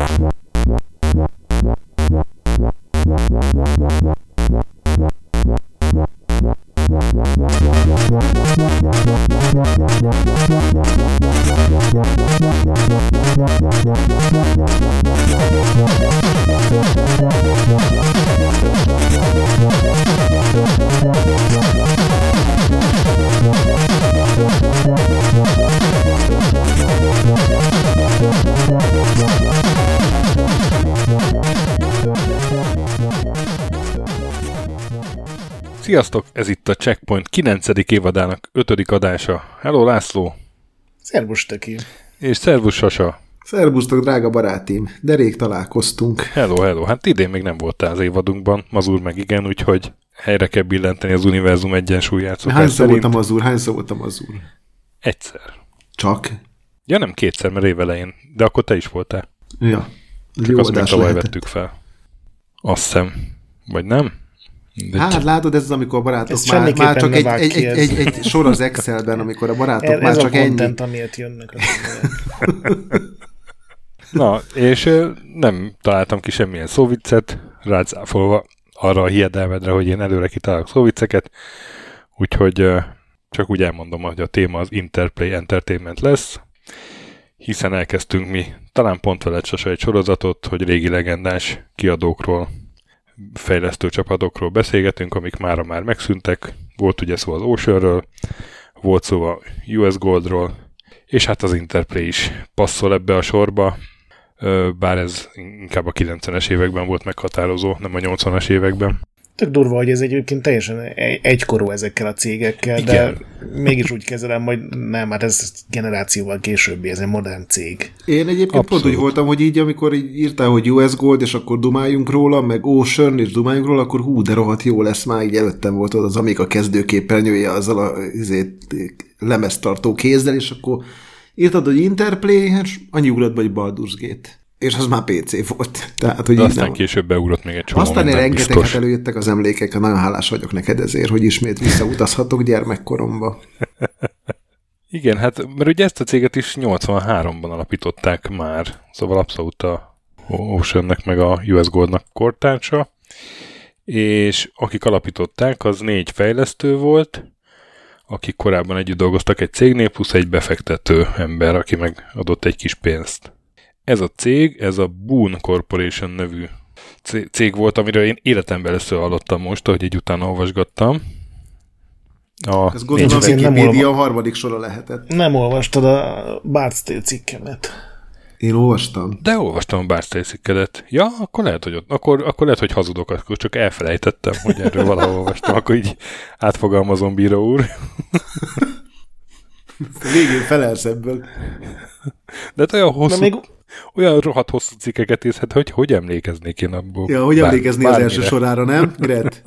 Yeah. Sziasztok, ez itt a Checkpoint 9. évadának 5. adása. Hello László! Szervus Töki! És szervus Sasa! Szervusztok, drága barátim! De rég találkoztunk. Hello, hello! Hát idén még nem voltál az évadunkban, Mazur meg igen, úgyhogy helyre kell billenteni az univerzum egyensúlyát. Hány szó voltam Mazur? Hány szó voltam Mazur? Egyszer. Csak? Ja nem kétszer, mert évelején. De akkor te is voltál. Ja. Csak azt még tavaly vettük fel. Azt hiszem. Vagy nem? De hát látod, ez az, amikor a barátok ez már, már csak egy, egy, egy, egy, egy sor az Excelben, amikor a barátok ez már ez csak a ennyi. amiért jönnek. Na, és nem találtam ki semmilyen szóviccet, rácáfolva arra a hiedelmedre, hogy én előre kitalálok szóvicceket, úgyhogy csak úgy elmondom, hogy a téma az Interplay Entertainment lesz, hiszen elkezdtünk mi talán pont veled egy sorozatot, hogy régi legendás kiadókról fejlesztő csapatokról beszélgetünk, amik mára már megszűntek. Volt ugye szó az Oceanről, volt szó a US Goldról, és hát az Interplay is passzol ebbe a sorba, bár ez inkább a 90-es években volt meghatározó, nem a 80-as években tök durva, hogy ez egyébként teljesen egykorú ezekkel a cégekkel, Igen. de mégis úgy kezelem, hogy nem, hát ez generációval későbbi, ez egy modern cég. Én egyébként Abszolút. pont úgy voltam, hogy így, amikor így írtál, hogy US Gold, és akkor dumáljunk róla, meg Ocean, és dumáljunk róla, akkor hú, de rohadt jó lesz, már így előttem volt az a kezdőképernyője azzal a izét, lemeztartó kézzel, és akkor írtad, hogy Interplay, és annyi ugrott, vagy Baldur's Gate és az már PC volt. Tehát, hogy De aztán nem... később beugrott még egy csomó Aztán én rengeteget előjöttek az emlékek, nagyon hálás vagyok neked ezért, hogy ismét visszautazhatok gyermekkoromba. Igen, hát mert ugye ezt a céget is 83-ban alapították már, szóval abszolút a Oceannek meg a US Goldnak kortársa, és akik alapították, az négy fejlesztő volt, akik korábban együtt dolgoztak egy cégnél, plusz egy befektető ember, aki meg adott egy kis pénzt. Ez a cég, ez a Boon Corporation nevű cég volt, amiről én életemben először hallottam most, ahogy egy utána olvasgattam. A Ez gondolom a Wikipedia a harmadik sora lehetett. Nem olvastad a Bart's cikkemet. Én olvastam. De olvastam a Bart's cikkedet. Ja, akkor lehet, hogy ott, akkor, akkor lehet, hogy hazudok, akkor csak elfelejtettem, hogy erről valahol olvastam, akkor így átfogalmazom, bíró úr. Végül felelsz ebből. De hát olyan hosszú, még olyan rohadt hosszú cikkeket írhat, hogy hogy emlékeznék én abból. Ja, hogy emlékezni az első sorára, nem, Gret?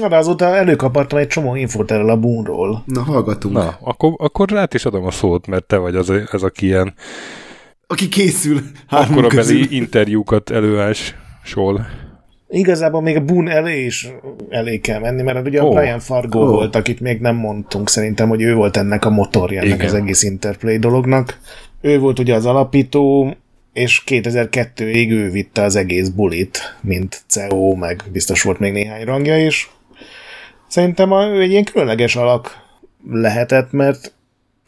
Na, de azóta előkapartam egy csomó infót erről a búnról. Na, hallgatunk. Na, akkor, akkor rát is adom a szót, mert te vagy az, ez aki ilyen... Aki készül. Akkor a beli interjúkat előás sol. Igazából még a Boone elé is elé kell menni, mert ugye oh. a Brian Fargo oh. volt, akit még nem mondtunk szerintem, hogy ő volt ennek a motorja, ennek az egész Interplay dolognak. Ő volt ugye az alapító, és 2002-ig ő vitte az egész bulit, mint CEO, meg biztos volt még néhány rangja is. Szerintem ő egy ilyen különleges alak lehetett, mert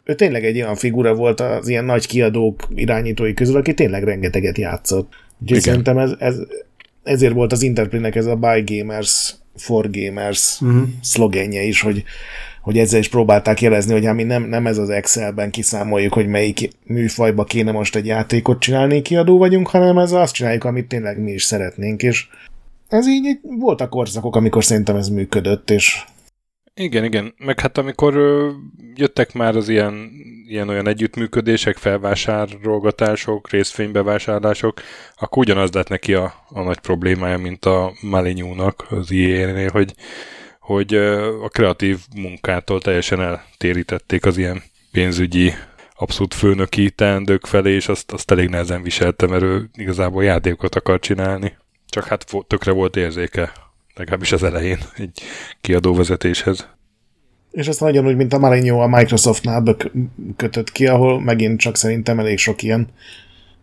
ő tényleg egy olyan figura volt az ilyen nagy kiadók irányítói közül, aki tényleg rengeteget játszott. Úgyhogy Igen. szerintem ez, ez, ezért volt az Interplaynek ez a Buy Gamers, For Gamers uh-huh. szlogenje is, hogy hogy ezzel is próbálták jelezni, hogy hát mi nem, nem ez az Excelben kiszámoljuk, hogy melyik műfajba kéne most egy játékot csinálni, kiadó vagyunk, hanem ez azt csináljuk, amit tényleg mi is szeretnénk, és ez így voltak korszakok, amikor szerintem ez működött, és igen, igen. Meg hát amikor ö, jöttek már az ilyen, ilyen olyan együttműködések, felvásárolgatások, részfénybevásárlások, akkor ugyanaz lett neki a, a nagy problémája, mint a Malinyúnak, az IE-nél, hogy hogy a kreatív munkától teljesen eltérítették az ilyen pénzügyi abszolút főnöki teendők felé, és azt, azt elég nehezen viselte, mert ő igazából játékokat akar csinálni. Csak hát tökre volt érzéke, legalábbis az elején egy kiadóvezetéshez. És nagyon úgy, mint a Marinho a Microsoftnál kötött ki, ahol megint csak szerintem elég sok ilyen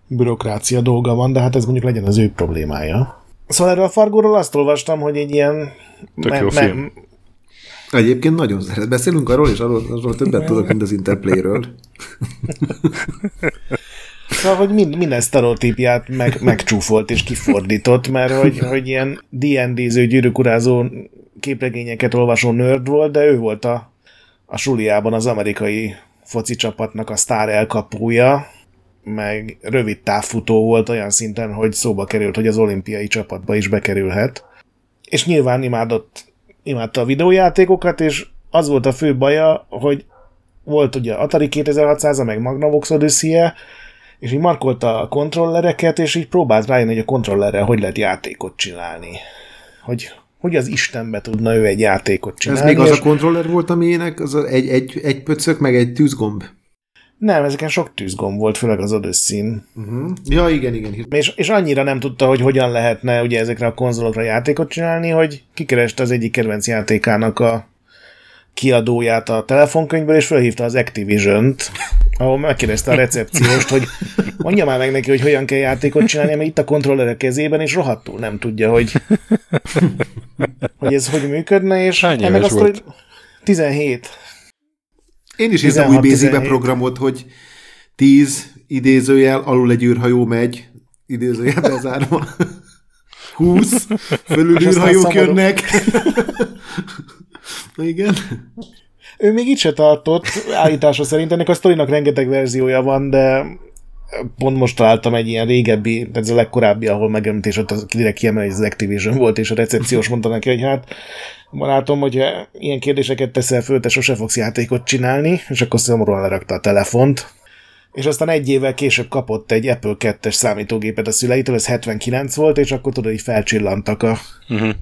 bürokrácia dolga van, de hát ez mondjuk legyen az ő problémája. Szóval erről a Fargóról azt olvastam, hogy egy ilyen... Tök me- jó me- film. Egyébként nagyon szeret. Beszélünk arról, és arról, arról többet tudok, mint az Interplayről. Szóval, hogy mind, minden sztereotípiát meg, megcsúfolt és kifordított, mert hogy, hogy ilyen D&D-ző, gyűrűkurázó képregényeket olvasó nerd volt, de ő volt a, a suliában az amerikai foci csapatnak a sztár elkapója, meg rövid távfutó volt olyan szinten, hogy szóba került, hogy az olimpiai csapatba is bekerülhet. És nyilván imádott, imádta a videójátékokat, és az volt a fő baja, hogy volt ugye Atari 2600 meg Magnavox Odyssey és így markolta a kontrollereket, és így próbált rájönni, hogy a kontrollerrel hogy lehet játékot csinálni. Hogy, hogy az Istenbe tudna ő egy játékot csinálni. Ez még az a kontroller volt, aminek az egy, egy, egy pöcök, meg egy tűzgomb. Nem, ezeken sok tűzgomb volt, főleg az Odyssey-n. Uh-huh. Ja, igen, igen. És, és annyira nem tudta, hogy hogyan lehetne ugye ezekre a konzolokra játékot csinálni, hogy kikereste az egyik kedvenc játékának a kiadóját a telefonkönyvből, és felhívta az Activision-t, ahol megkérdezte a recepcióst, hogy mondja már meg neki, hogy hogyan kell játékot csinálni, mert itt a kontroller a kezében, és rohadtul nem tudja, hogy, hogy ez hogy működne, és Hány ennek azt, volt? hogy 17. Én is hiszem új basic programot, hogy 10 idézőjel, alul egy űrhajó megy, idézőjel bezárva. 20, fölül űrhajók jönnek. Igen. Ő még itt se tartott, állítása szerint. Ennek a sztorinak rengeteg verziója van, de pont most találtam egy ilyen régebbi, ez a legkorábbi, ahol megemlítés, ott direkt kiemel, hogy az Activision volt, és a recepciós mondta neki, hogy hát barátom, hogyha ilyen kérdéseket teszel föl, te sose fogsz játékot csinálni, és akkor szomorúan lerakta a telefont. És aztán egy évvel később kapott egy Apple 2-es számítógépet a szüleitől, ez 79 volt, és akkor tudod, hogy felcsillantak a, uh-huh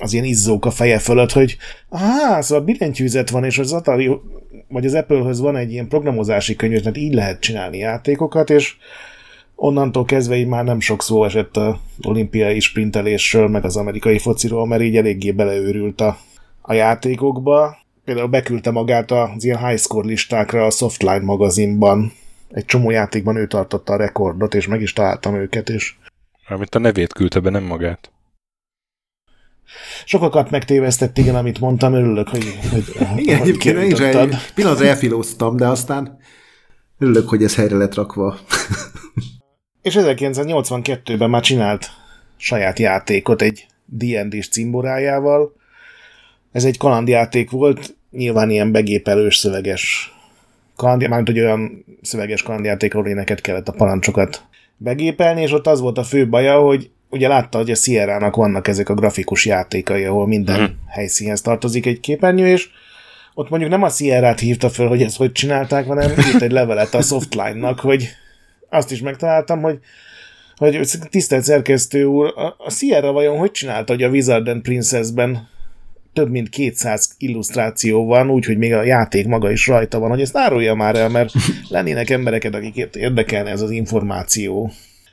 az ilyen izzók a feje fölött, hogy ah, szóval billentyűzet van, és az Atari, vagy az Apple-höz van egy ilyen programozási könyv, tehát így lehet csinálni játékokat, és onnantól kezdve így már nem sok szó esett az olimpiai sprintelésről, meg az amerikai fociról, mert így eléggé beleőrült a, a játékokba. Például beküldte magát az ilyen high score listákra a Softline magazinban. Egy csomó játékban ő tartotta a rekordot, és meg is találtam őket, és... Amit a nevét küldte be, nem magát. Sokakat megtévesztett, igen, amit mondtam, örülök, hogy, hogy Igen, egyébként én is egy pillanatra elfilóztam, de aztán örülök, hogy ez helyre lett rakva. És 1982-ben már csinált saját játékot egy D&D-s cimborájával. Ez egy kalandjáték volt, nyilván ilyen begépelős szöveges kalandjáték, mármint, hogy olyan szöveges kalandjátékról éneket kellett a parancsokat begépelni, és ott az volt a fő baja, hogy ugye látta, hogy a Sierra-nak vannak ezek a grafikus játékai, ahol minden hmm. helyszínhez tartozik egy képernyő, és ott mondjuk nem a Sierra-t hívta fel, hogy ezt hogy csinálták, hanem írt egy levelet a Softline-nak, hogy azt is megtaláltam, hogy hogy tisztelt szerkesztő úr, a Sierra vajon hogy csinálta, hogy a Wizard and Princess-ben több mint 200 illusztráció van, úgyhogy még a játék maga is rajta van, hogy ezt árulja már el, mert lennének embereket, akik érdekelne ez az információ.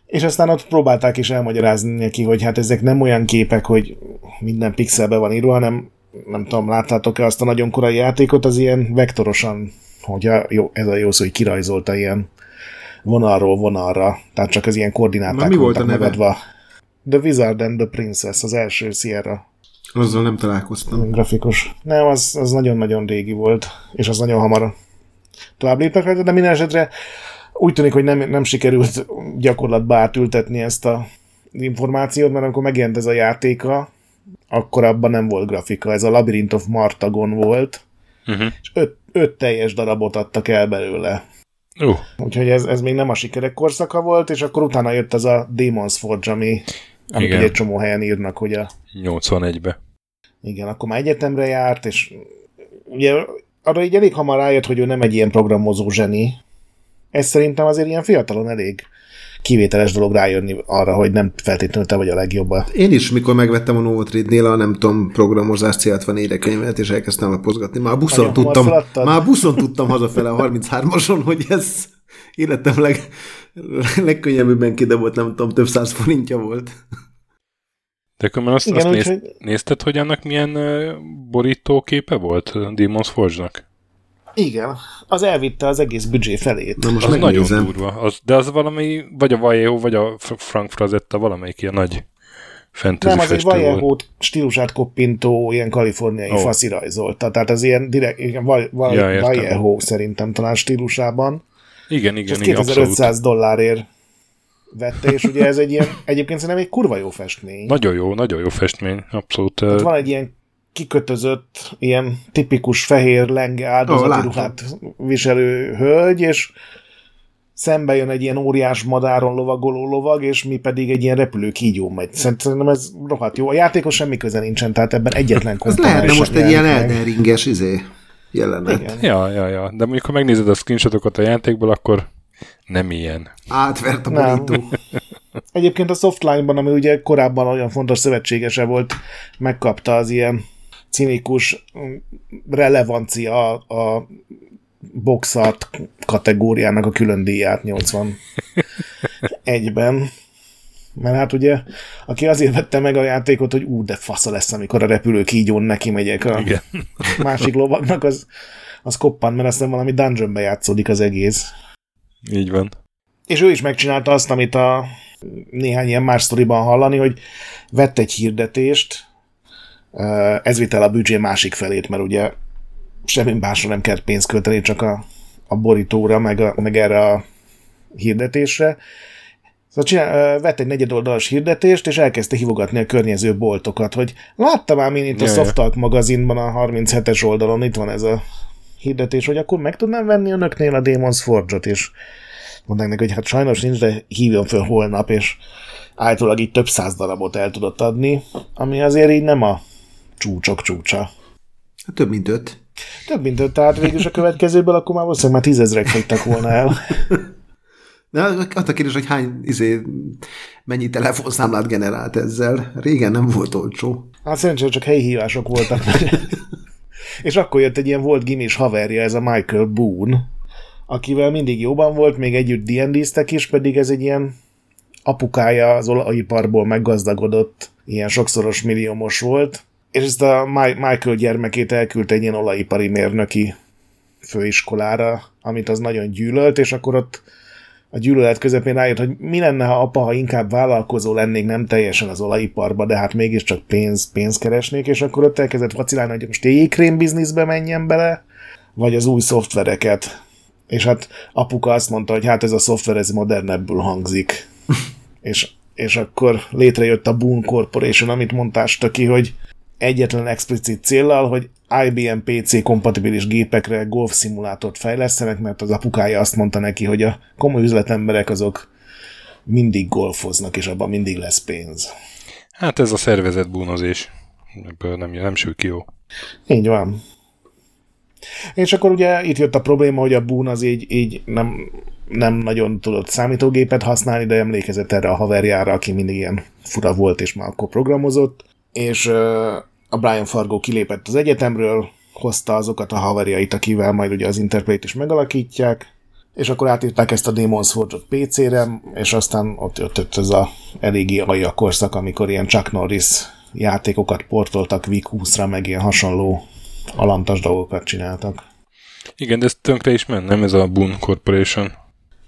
És aztán ott próbálták is elmagyarázni neki, hogy hát ezek nem olyan képek, hogy minden pixelbe van írva, hanem nem tudom, láttátok-e azt a nagyon korai játékot, az ilyen vektorosan, hogy jó, ez a jó szó, hogy kirajzolta ilyen vonalról vonalra, tehát csak az ilyen koordináták mi volt a neve? Megadva. The Wizard and the Princess, az első Sierra. Azzal nem találkoztam. Grafikus. Nem, az, az nagyon-nagyon régi volt, és az nagyon hamar tovább léptek rajta, de minden esetre úgy tűnik, hogy nem, nem sikerült gyakorlatba átültetni ezt a információt, mert amikor megjelent ez a játéka, akkor abban nem volt grafika. Ez a Labyrinth of Martagon volt, uh-huh. és öt, öt teljes darabot adtak el belőle. Uh. Úgyhogy ez, ez még nem a sikerek korszaka volt, és akkor utána jött ez a Demon's Forge, ami, amit egy csomó helyen írnak, hogy a... 81-be. Igen, akkor már egyetemre járt, és ugye arra így elég hamar rájött, hogy ő nem egy ilyen programozó zseni, ez szerintem azért ilyen fiatalon elég kivételes dolog rájönni arra, hogy nem feltétlenül te vagy a legjobb. Én is, mikor megvettem a Novotrade-nél a nem tudom, programozás célt van érekönyvet, és elkezdtem lapozgatni. Már buszon tudtam, már buszon tudtam hazafele a 33-ason, hogy ez életem leg, legkönnyebben kidobott, nem tudom, több száz forintja volt. De akkor azt, Igen, azt néz, hogy... nézted, hogy annak milyen borítóképe volt Demon's Forge-nak? Igen, az elvitte az egész büdzsé felét. Na most az megnézem. nagyon durva. Az, de az valami, vagy a Vallejo, vagy a Frank Frazetta, valamelyik ilyen nagy fantasy Nem, az egy Vallejo stílusát koppintó, ilyen kaliforniai oh. faszi rajzolta. Tehát az ilyen direkt, igen, val, val, ja, Vallejo szerintem talán stílusában. Igen, igen, igen. 2500 abszolút. dollárért vette, és ugye ez egy ilyen, egyébként szerintem egy kurva jó festmény. Nagyon jó, nagyon jó festmény, abszolút. Hát van egy ilyen kikötözött, ilyen tipikus fehér lenge áldozati oh, ruhát viselő hölgy, és szembe jön egy ilyen óriás madáron lovagoló lovag, és mi pedig egy ilyen repülő kígyó megy. Szerintem ez rohadt jó. A játékos semmi köze nincsen, tehát ebben egyetlen komponens Ez lehetne most egy ilyen Elden izé jelenet. Igen. Ja, ja, ja. De mondjuk, ha megnézed a screenshotokat a játékból, akkor nem ilyen. Átvert a borító. Egyébként a Softline-ban, ami ugye korábban olyan fontos szövetségese volt, megkapta az ilyen cinikus relevancia a boxart kategóriának a külön díját 81-ben. Mert hát ugye, aki azért vette meg a játékot, hogy ú, de fasza lesz, amikor a repülő kígyón neki megyek a Igen. másik lovagnak, az, az koppan, mert aztán valami dungeonbe játszódik az egész. Így van. És ő is megcsinálta azt, amit a néhány ilyen más sztoriban hallani, hogy vett egy hirdetést, ez vitt el a büdzsé másik felét, mert ugye semmi másra nem kell pénzt költeni, csak a, a borítóra, meg, a, meg erre a hirdetésre. Szóval csinál, vett egy negyedoldalas hirdetést, és elkezdte hívogatni a környező boltokat, hogy láttam már én itt a Softalk magazinban a 37-es oldalon, itt van ez a hirdetés, hogy akkor meg tudnám venni önöknél a Demon's Forge-ot, és mondták neki, hogy hát sajnos nincs, de hívjon föl holnap, és általában így több száz darabot el tudott adni, ami azért így nem a csúcsok csúcsa. Hát több mint öt. Több mint öt, tehát végül a következőből akkor már valószínűleg már tízezrek fogytak volna el. De az a kérdés, hogy hány, izé, mennyi telefonszámlát generált ezzel. Régen nem volt olcsó. Hát szerintem csak helyi hívások voltak. és akkor jött egy ilyen volt gimis haverja, ez a Michael Boone, akivel mindig jóban volt, még együtt D&D-ztek is, pedig ez egy ilyen apukája az olajiparból meggazdagodott, ilyen sokszoros milliómos volt, és ezt a Michael gyermekét elküldte egy ilyen olajipari mérnöki főiskolára, amit az nagyon gyűlölt, és akkor ott a gyűlölet közepén rájött, hogy mi lenne, ha apa, ha inkább vállalkozó lennék, nem teljesen az olajiparba, de hát mégiscsak pénz, pénz keresnék, és akkor ott elkezdett vacilálni, hogy most jégkrém bizniszbe menjen bele, vagy az új szoftvereket. És hát apuka azt mondta, hogy hát ez a szoftver, ez modernebbül hangzik. és, és akkor létrejött a Boon Corporation, amit mondtásta ki, hogy egyetlen explicit céllal, hogy IBM PC kompatibilis gépekre golf szimulátort fejlesztenek, mert az apukája azt mondta neki, hogy a komoly üzletemberek azok mindig golfoznak, és abban mindig lesz pénz. Hát ez a szervezet búnozés. Ebből nem, nem sül ki jó. Így van. És akkor ugye itt jött a probléma, hogy a Boon az így, így nem, nem nagyon tudott számítógépet használni, de emlékezett erre a haverjára, aki mindig ilyen fura volt, és már akkor programozott, és a Brian Fargo kilépett az egyetemről, hozta azokat a haveriait, akivel majd ugye az interplay is megalakítják, és akkor átírták ezt a Demon's Forge-ot PC-re, és aztán ott jött ez a eléggé alja korszak, amikor ilyen Chuck Norris játékokat portoltak Vic 20-ra, meg ilyen hasonló alantas dolgokat csináltak. Igen, de ez tönkre is ment, nem ez a Boon Corporation?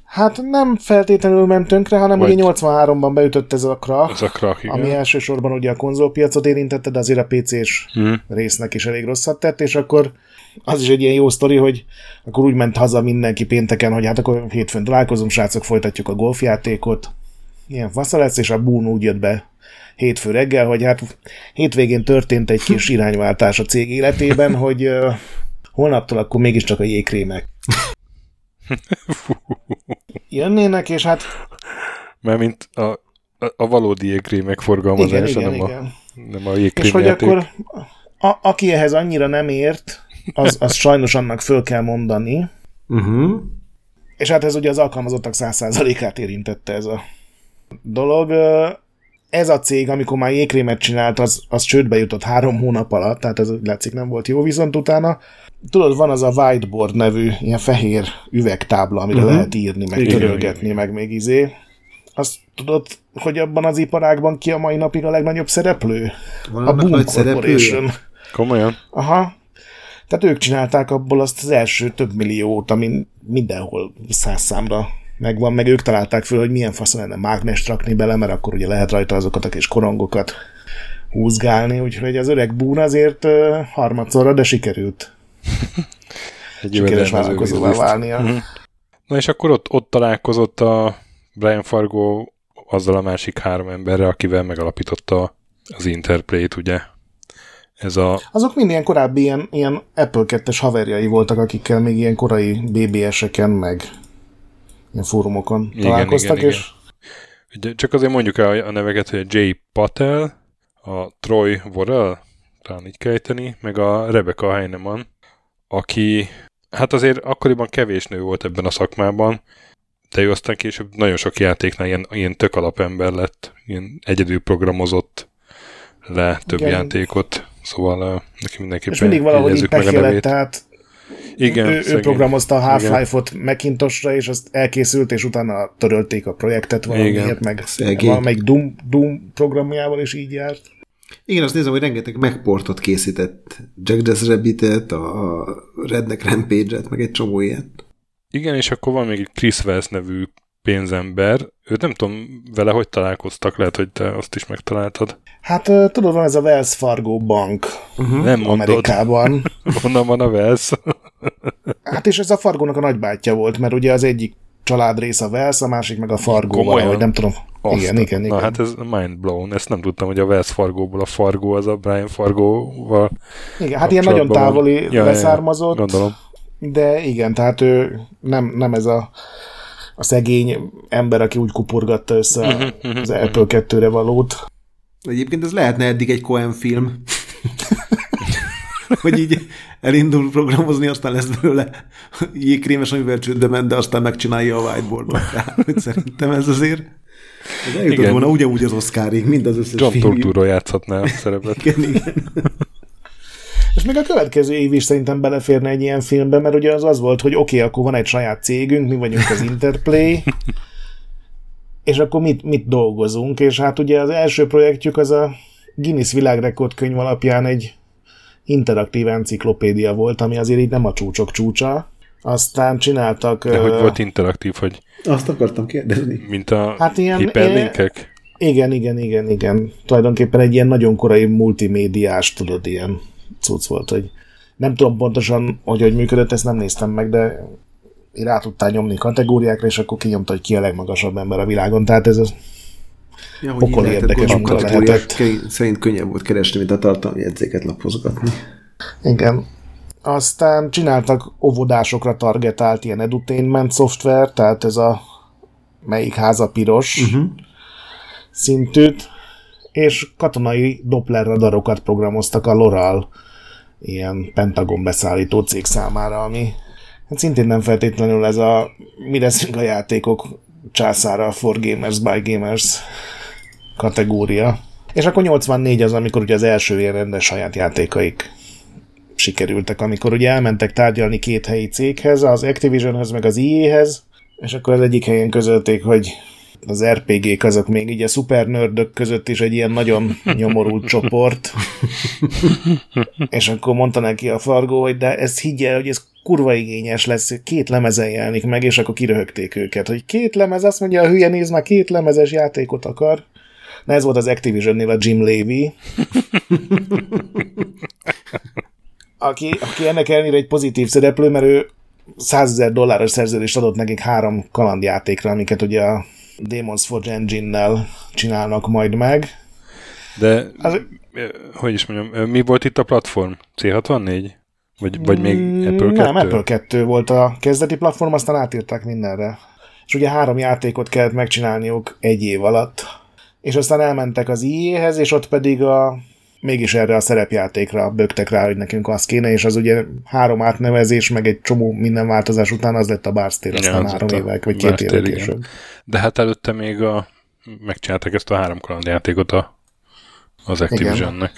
Hát nem feltétlenül ment tönkre, hanem Vagy... ugye 83-ban beütött ez a krach, ez a krach igen. ami elsősorban ugye a konzolpiacot érintette, de azért a PC-s hmm. résznek is elég rosszat tett, és akkor az is egy ilyen jó sztori, hogy akkor úgy ment haza mindenki pénteken, hogy hát akkor hétfőn találkozunk, srácok, folytatjuk a golfjátékot. Ilyen fasza lesz, és a Boon úgy jött be hétfő reggel, hogy hát hétvégén történt egy kis irányváltás a cég életében, hogy uh, holnaptól akkor mégiscsak a jégkrémek jönnének, és hát... Mert mint a, a, a valódi jégkrém megforgalmazása, nem, igen, a, nem a jégkrém És hogy akkor a, aki ehhez annyira nem ért, az, az sajnos annak föl kell mondani. Uh-huh. És hát ez ugye az alkalmazottak száz százalékát érintette ez a dolog. Ez a cég, amikor már jégkrémet csinált, az, az csődbe jutott három hónap alatt, tehát ez látszik nem volt jó, viszont utána tudod, van az a whiteboard nevű ilyen fehér üvegtábla, amire uh-huh. lehet írni, meg igen, törölgetni, igen. meg még izé. Azt tudod, hogy abban az iparágban ki a mai napig a legnagyobb szereplő? Van a Boom Corporation. Komolyan? Aha. Tehát ők csinálták abból azt az első több milliót, ami mindenhol száz számra megvan, meg ők találták föl, hogy milyen fasz lenne mágnes rakni bele, mert akkor ugye lehet rajta azokat a kis korongokat húzgálni, úgyhogy az öreg bún azért uh, harmadszorra, de sikerült. Egy Sikeres vállalkozóvá válnia. Uh-huh. Na és akkor ott, ott találkozott a Brian Fargo azzal a másik három emberre, akivel megalapította az Interplay-t, ugye? Ez a... Azok mind ilyen korábbi ilyen, ilyen Apple 2-es haverjai voltak, akikkel még ilyen korai BBS-eken, meg fórumokon igen, találkoztak, igen, és... Igen. Csak azért mondjuk el a neveket, hogy a Jay Patel, a Troy Worrell, talán így kejteni, meg a Rebecca Heinemann, aki hát azért akkoriban kevés nő volt ebben a szakmában, de ő aztán később nagyon sok játéknál ilyen, ilyen tök alapember lett, ilyen egyedül programozott le több Igen. játékot, szóval uh, neki mindenképpen És mindig valahogy így meg a nevét. tehát igen, ő, ő programozta a Half-Life-ot Macintosra, és azt elkészült, és utána törölték a projektet valamiért, meg valamelyik Doom, Doom programjával is így járt. Igen, azt nézem, hogy rengeteg megportot készített. Jack Jazz Rabbit-et, a Redneck Rampage-et, meg egy csomó ilyet. Igen, és akkor van még egy Chris Wells nevű pénzember. Őt nem tudom, vele hogy találkoztak, lehet, hogy te azt is megtaláltad. Hát tudod, van ez a Wells Fargo bank uh-huh. nem mondod. Amerikában. Honnan van a Wells? Hát és ez a Fargónak a nagybátyja volt, mert ugye az egyik családrész a Wells, a másik meg a Fargo vagy nem tudom. Azt, igen, igen, igen. Na hát ez mind blown, ezt nem tudtam, hogy a Wells Fargóból a Fargo az a Brian Fargóval Igen, hát ilyen nagyon távoli ja, leszármazott. Ja, gondolom. De igen, tehát ő nem, nem ez a a szegény ember, aki úgy kuporgatta össze mhm, mhm, az mhm. Apple 2-re valót. Egyébként ez lehetne eddig egy Cohen film. hogy így elindul programozni, aztán lesz belőle jégkrémes, amivel csődbe ment, de aztán megcsinálja a whiteboardot. Tehát szerintem ez azért ez eljutott igen. volna ugyanúgy az Oscarig, mind az összes John Turturro játszhatná a szerepet. igen, igen. És még a következő év is szerintem beleférne egy ilyen filmbe, mert ugye az az volt, hogy oké, okay, akkor van egy saját cégünk, mi vagyunk az Interplay, és akkor mit, mit dolgozunk, és hát ugye az első projektjük az a Guinness világrekord könyv alapján egy interaktív enciklopédia volt, ami azért így nem a csúcsok csúcsa. Aztán csináltak... De uh, hogy volt interaktív, hogy... Azt akartam kérdezni. Mint a hát ilyen, hiperlinkek? Igen, igen, igen, igen. Tulajdonképpen egy ilyen nagyon korai multimédiás, tudod, ilyen cucc volt, hogy nem tudom pontosan, hogy hogy működött, ezt nem néztem meg, de rá tudtál nyomni kategóriákra, és akkor kinyomta, hogy ki a legmagasabb ember a világon. Tehát ez az ja, pokol érdekes munka lehetett. Szerint könnyebb volt keresni, mint a tartalmi jegyzéket lapozgatni. Igen. Aztán csináltak óvodásokra targetált ilyen edutainment szoftver, tehát ez a melyik háza piros uh-huh. szintűt, és katonai Doppler radarokat programoztak a Loral ilyen Pentagon beszállító cég számára, ami hát szintén nem feltétlenül ez a mi leszünk a játékok császára for gamers by gamers kategória. És akkor 84 az, amikor ugye az első ilyen rendes saját játékaik sikerültek, amikor ugye elmentek tárgyalni két helyi céghez, az Activisionhez meg az EA-hez, és akkor az egyik helyen közölték, hogy az RPG-k azok még így a szupernördök között is egy ilyen nagyon nyomorult csoport. És akkor mondta neki a Fargo, hogy de ez higgye, hogy ez kurva igényes lesz, két lemezen jelenik meg, és akkor kiröhögték őket, hogy két lemez, azt mondja, a hülye néz már két lemezes játékot akar. Na ez volt az Activision-nél a Jim Levy. aki, aki ennek ellenére egy pozitív szereplő, mert ő 100 ezer dolláros szerződést adott nekik három kalandjátékra, amiket ugye a Demons Forge Engine-nel csinálnak majd meg. De, az, hogy is mondjam, mi volt itt a platform? C64? Vagy, vagy még mm, Apple 2? Nem, Apple 2 volt a kezdeti platform, aztán átírták mindenre. És ugye három játékot kellett megcsinálniuk egy év alatt. És aztán elmentek az IE-hez, és ott pedig a mégis erre a szerepjátékra bögtek rá, hogy nekünk az kéne, és az ugye három átnevezés, meg egy csomó minden változás után az lett a Barstér, aztán ja, három évek, vagy két évek később. De hát előtte még a, megcsináltak ezt a három kalandjátékot a, az Activisionnek.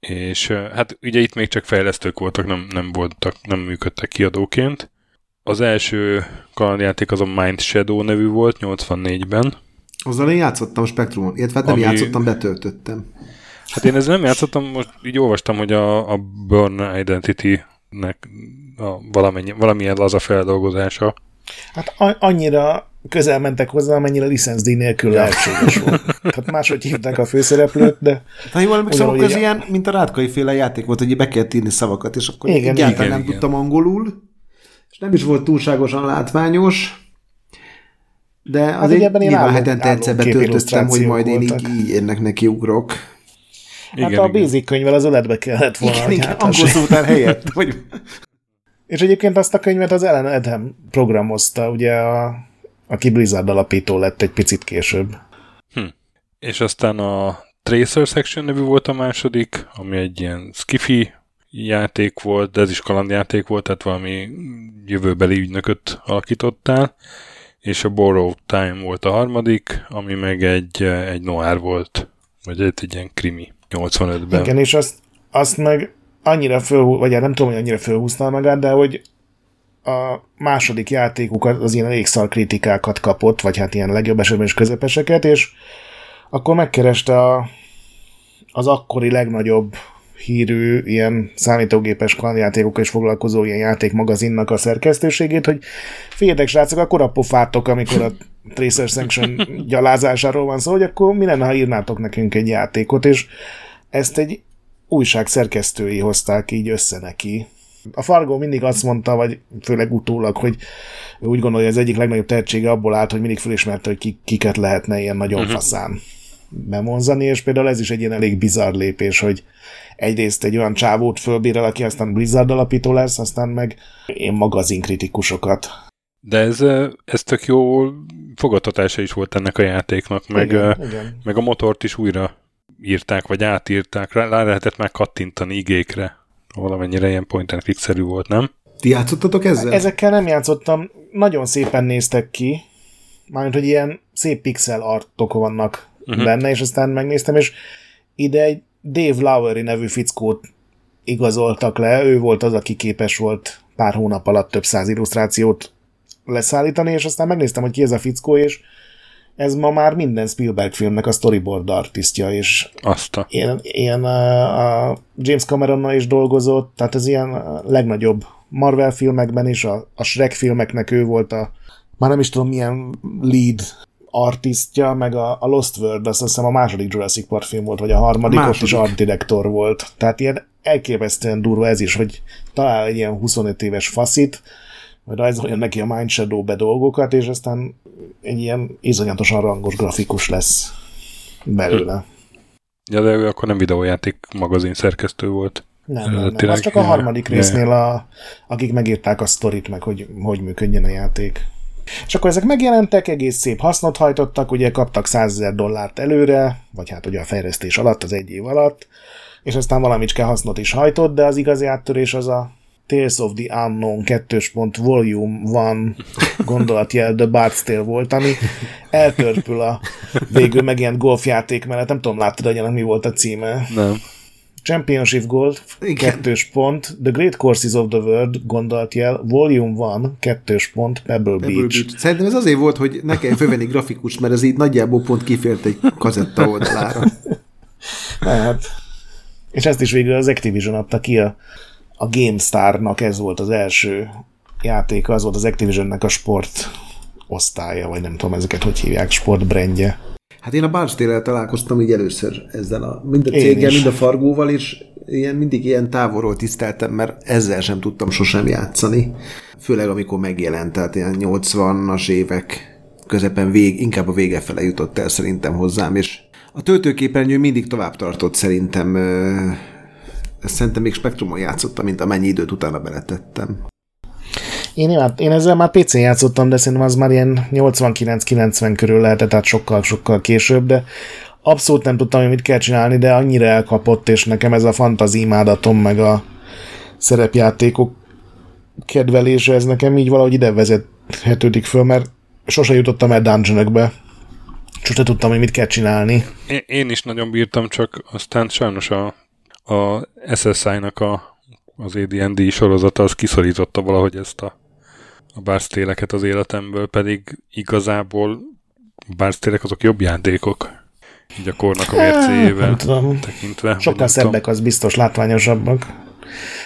És hát ugye itt még csak fejlesztők voltak, nem, nem voltak, nem működtek kiadóként. Az első kalandjáték az a Mind Shadow nevű volt, 84-ben. Azzal én játszottam Spectrumon, illetve hát nem ami... játszottam, betöltöttem. Hát én ezzel nem játszottam, most így olvastam, hogy a, a Burn Identity nek a valamennyi, valamilyen laza feldolgozása. Hát a- annyira közel mentek hozzá, amennyire licenszdíj nélkül lehetséges volt. Tehát máshogy hívták a főszereplőt, de... Ha jól emlékszem, akkor ez ilyen, mint a rátkai féle játék volt, hogy be kellett írni szavakat, és akkor igen, egyáltalán igen, nem igen. tudtam angolul, és nem is volt túlságosan látványos, de hát azért hát nyilván hetente egyszerbe töltöttem, hogy majd én így, így ennek neki ugrok. Hát igen, a igen. basic könyvvel az öletbe kellett volna. Igen, igen angol szótár helyett. Vagy... És egyébként azt a könyvet az Ellen Edhem programozta, ugye a, aki Blizzard alapító lett egy picit később. Hm. És aztán a Tracer Section nevű volt a második, ami egy ilyen skifi játék volt, de ez is kalandjáték volt, tehát valami jövőbeli ügynököt alakítottál, és a Borrow Time volt a harmadik, ami meg egy, egy noir volt, vagy egy, egy ilyen krimi 85-ben. Igen, és azt, azt meg annyira föl, vagy hát nem tudom, hogy annyira fölhúzta magát, de hogy a második játékuk az ilyen elég szar kritikákat kapott, vagy hát ilyen legjobb esetben is közepeseket, és akkor megkereste a, az akkori legnagyobb hírű ilyen számítógépes kalandjátékokkal is foglalkozó ilyen játékmagazinnak a szerkesztőségét, hogy figyeljetek srácok, akkor a pofátok, amikor a Tracer Sanction gyalázásáról van szó, hogy akkor mi lenne, ha írnátok nekünk egy játékot, és ezt egy újság szerkesztői hozták így össze neki. A Fargo mindig azt mondta, vagy főleg utólag, hogy úgy gondolja, hogy az egyik legnagyobb tehetsége abból állt, hogy mindig felismerte, hogy kiket lehetne ilyen nagyon uh-huh. faszán bemondani, és például ez is egy ilyen elég bizarr lépés, hogy egyrészt egy olyan csávót fölbírál, aki aztán Blizzard alapító lesz, aztán meg én magazinkritikusokat. De ez, ez tök jó fogadtatása is volt ennek a játéknak, meg, igen, igen. meg a motort is újra írták, vagy átírták, rá, rá lehetett már kattintani igékre. Valamennyire ilyen point and click volt, nem? Ti játszottatok ezzel? Ezekkel nem játszottam. Nagyon szépen néztek ki. Mármint, hogy ilyen szép pixel artok vannak uh-huh. benne, és aztán megnéztem, és ide egy Dave Lowery nevű fickót igazoltak le, ő volt az, aki képes volt pár hónap alatt több száz illusztrációt leszállítani, és aztán megnéztem, hogy ki ez a fickó, és ez ma már minden Spielberg filmnek a storyboard artistja, és Azt a... ilyen, ilyen a, a James Cameronnal is dolgozott, tehát ez ilyen legnagyobb Marvel filmekben is, a, a Shrek filmeknek ő volt a, már nem is tudom milyen lead artistja, meg a, a Lost World, azt hiszem a második Jurassic Park film volt, vagy a harmadik, a ott is art director volt. Tehát ilyen elképesztően durva ez is, hogy talál egy ilyen 25 éves faszit, vagy rajzolja neki a Mind Shadow-be dolgokat, és aztán egy ilyen izonyatosan rangos grafikus lesz belőle. Ja, de ő akkor nem videójáték magazin szerkesztő volt. Nem, nem, nem. Az csak a harmadik résznél, a, akik megírták a sztorit, meg hogy hogy működjön a játék. És akkor ezek megjelentek, egész szép hasznot hajtottak, ugye kaptak 100 ezer dollárt előre, vagy hát ugye a fejlesztés alatt, az egy év alatt, és aztán valamicske hasznot is hajtott, de az igazi áttörés az a Tales of the Unknown 2. pont volume van gondolatjel The Bard's Tale volt, ami eltörpül a végül megjelent golfjáték mellett. Nem tudom, láttad, hogy mi volt a címe? Nem. Championship Gold, Igen. kettős pont, The Great Courses of the World gondolatjel, Volume 1, kettős pont, Pebble, Pebble Beach. Beach. Szerintem ez azért volt, hogy ne kell fölvenni grafikust, mert ez így nagyjából pont kifért egy kazetta oldalára. hát. És ezt is végül az Activision adta ki a a GameStar-nak ez volt az első játéka, az volt az Activisionnek a sport osztálya, vagy nem tudom ezeket hogy hívják, sportbrendje. Hát én a Barstére találkoztam így először ezzel a, mind a céggel, mind a Fargóval, és ilyen, mindig ilyen távolról tiszteltem, mert ezzel sem tudtam sosem játszani. Főleg amikor megjelent, tehát ilyen 80-as évek közepen vég, inkább a vége fele jutott el szerintem hozzám, és a töltőképernyő mindig tovább tartott szerintem ezt szerintem még Spektrumon játszottam, mint amennyi időt utána beletettem. Én, imád, én ezzel már PC-n játszottam, de szerintem az már ilyen 89-90 körül lehetett, tehát sokkal-sokkal később, de abszolút nem tudtam, hogy mit kell csinálni, de annyira elkapott, és nekem ez a fantazi imádatom, meg a szerepjátékok kedvelése, ez nekem így valahogy ide vezethetődik föl, mert sose jutottam el dungeonökbe. Sose tudtam, hogy mit kell csinálni. Én, én is nagyon bírtam, csak aztán sajnos a a SSI-nak a, az AD&D sorozata az kiszorította valahogy ezt a, a bárstéleket az életemből, pedig igazából bárstélek azok jobb játékok, így a kornak a mércéjével tekintve. Sokkal szebbek, az biztos látványosabbak.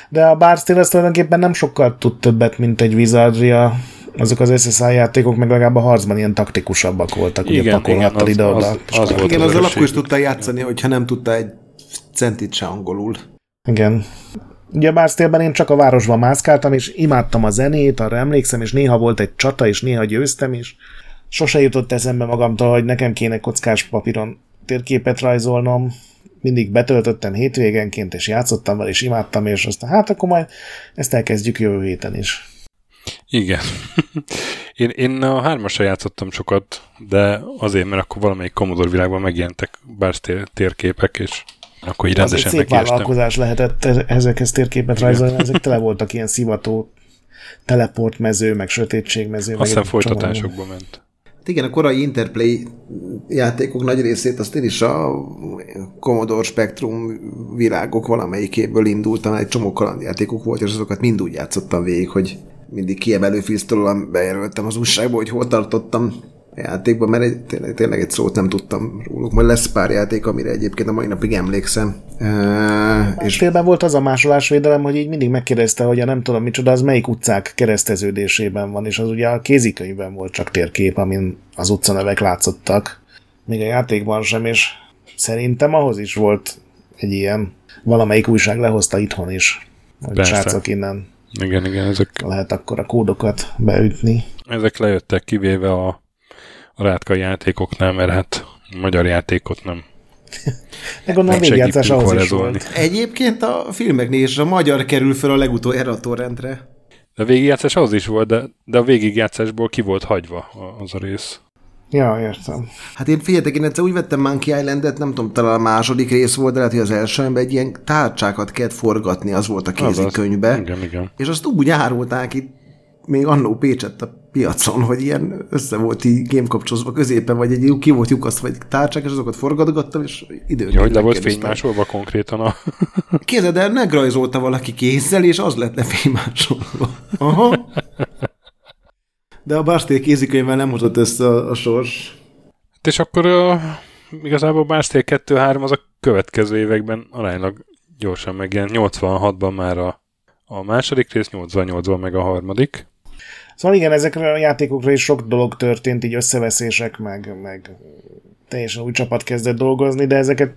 De a Barsteel az tulajdonképpen nem sokkal tud többet, mint egy Wizardria azok az SSI játékok meg legalább a harcban ilyen taktikusabbak voltak, igen, ugye pakolhattal ide az, az, az, az Igen, az azzal akkor is tudta játszani, hogyha nem tudta egy centit se angolul. Igen. Ugye Bársztélben én csak a városban mászkáltam, és imádtam a zenét, arra emlékszem, és néha volt egy csata, és néha győztem is. Sose jutott eszembe magamtól, hogy nekem kéne kockás papíron térképet rajzolnom, mindig betöltöttem hétvégenként, és játszottam vele, és imádtam, és aztán hát akkor majd ezt elkezdjük jövő héten is. Igen. én, én a hármasra játszottam sokat, de azért, mert akkor valamelyik Commodore világban megjelentek bár térképek, és akkor így rendesen szép vállalkozás lehetett e- ezekhez térképet rajzolni, ezek tele voltak ilyen szivató teleportmező, meg sötétségmező. Azt hiszem folytatásokba ment. Hát igen, a korai Interplay játékok nagy részét azt én is a Commodore Spectrum világok valamelyikéből indultam, egy csomó kalandjátékok volt, és azokat mind úgy játszottam végig, hogy mindig kiemelő fisztolóan bejelöltem az újságba, hogy hol tartottam játékban, mert egy, tényleg, tényleg egy szót nem tudtam róluk. Majd lesz pár játék, amire egyébként a mai napig emlékszem. Uh, és félben volt az a másolásvédelem, hogy így mindig megkérdezte, hogy a nem tudom micsoda, az melyik utcák kereszteződésében van, és az ugye a kézikönyvben volt csak térkép, amin az utcanevek látszottak. Még a játékban sem, és szerintem ahhoz is volt egy ilyen, valamelyik újság lehozta itthon is, hogy srácok innen igen, igen, ezek... Lehet akkor a kódokat beütni. Ezek lejöttek kivéve a, a rátka játékoknál, mert hát magyar játékot nem de gondolom végjátszás ahhoz is volt. Egyébként a filmeknél is a magyar kerül fel a legutoljára a torrentre. De a végigjátszás az is volt, de, de a végigjátszásból ki volt hagyva az a rész. Ja, értem. Hát én figyeljetek, én egyszer úgy vettem Monkey Island-et, nem tudom, talán a második rész volt, de lehet, hogy az első, amiben egy ilyen tárcsákat kellett forgatni, az volt a kézikönyvbe. Igen, igen. És azt úgy árulták itt még annó Pécsett a piacon, hogy ilyen össze volt így gémkapcsolózva középen, vagy egy ki volt lyukasz, vagy tárcsák, és azokat forgatgattam, és időnként Ja, hogy le volt fénymásolva konkrétan a... Képzeld el, megrajzolta valaki kézzel, és az lett lefénymásolva. Aha. De a Bárstél kézikönyvvel nem hozott össze a, a sors. Hát és akkor uh, igazából Bárstél 2-3 az a következő években aránylag gyorsan megjelent. 86-ban már a, a második rész, 88-ban meg a harmadik. Szóval igen, ezekre a játékokra is sok dolog történt, így összeveszések, meg, meg teljesen új csapat kezdett dolgozni, de ezeket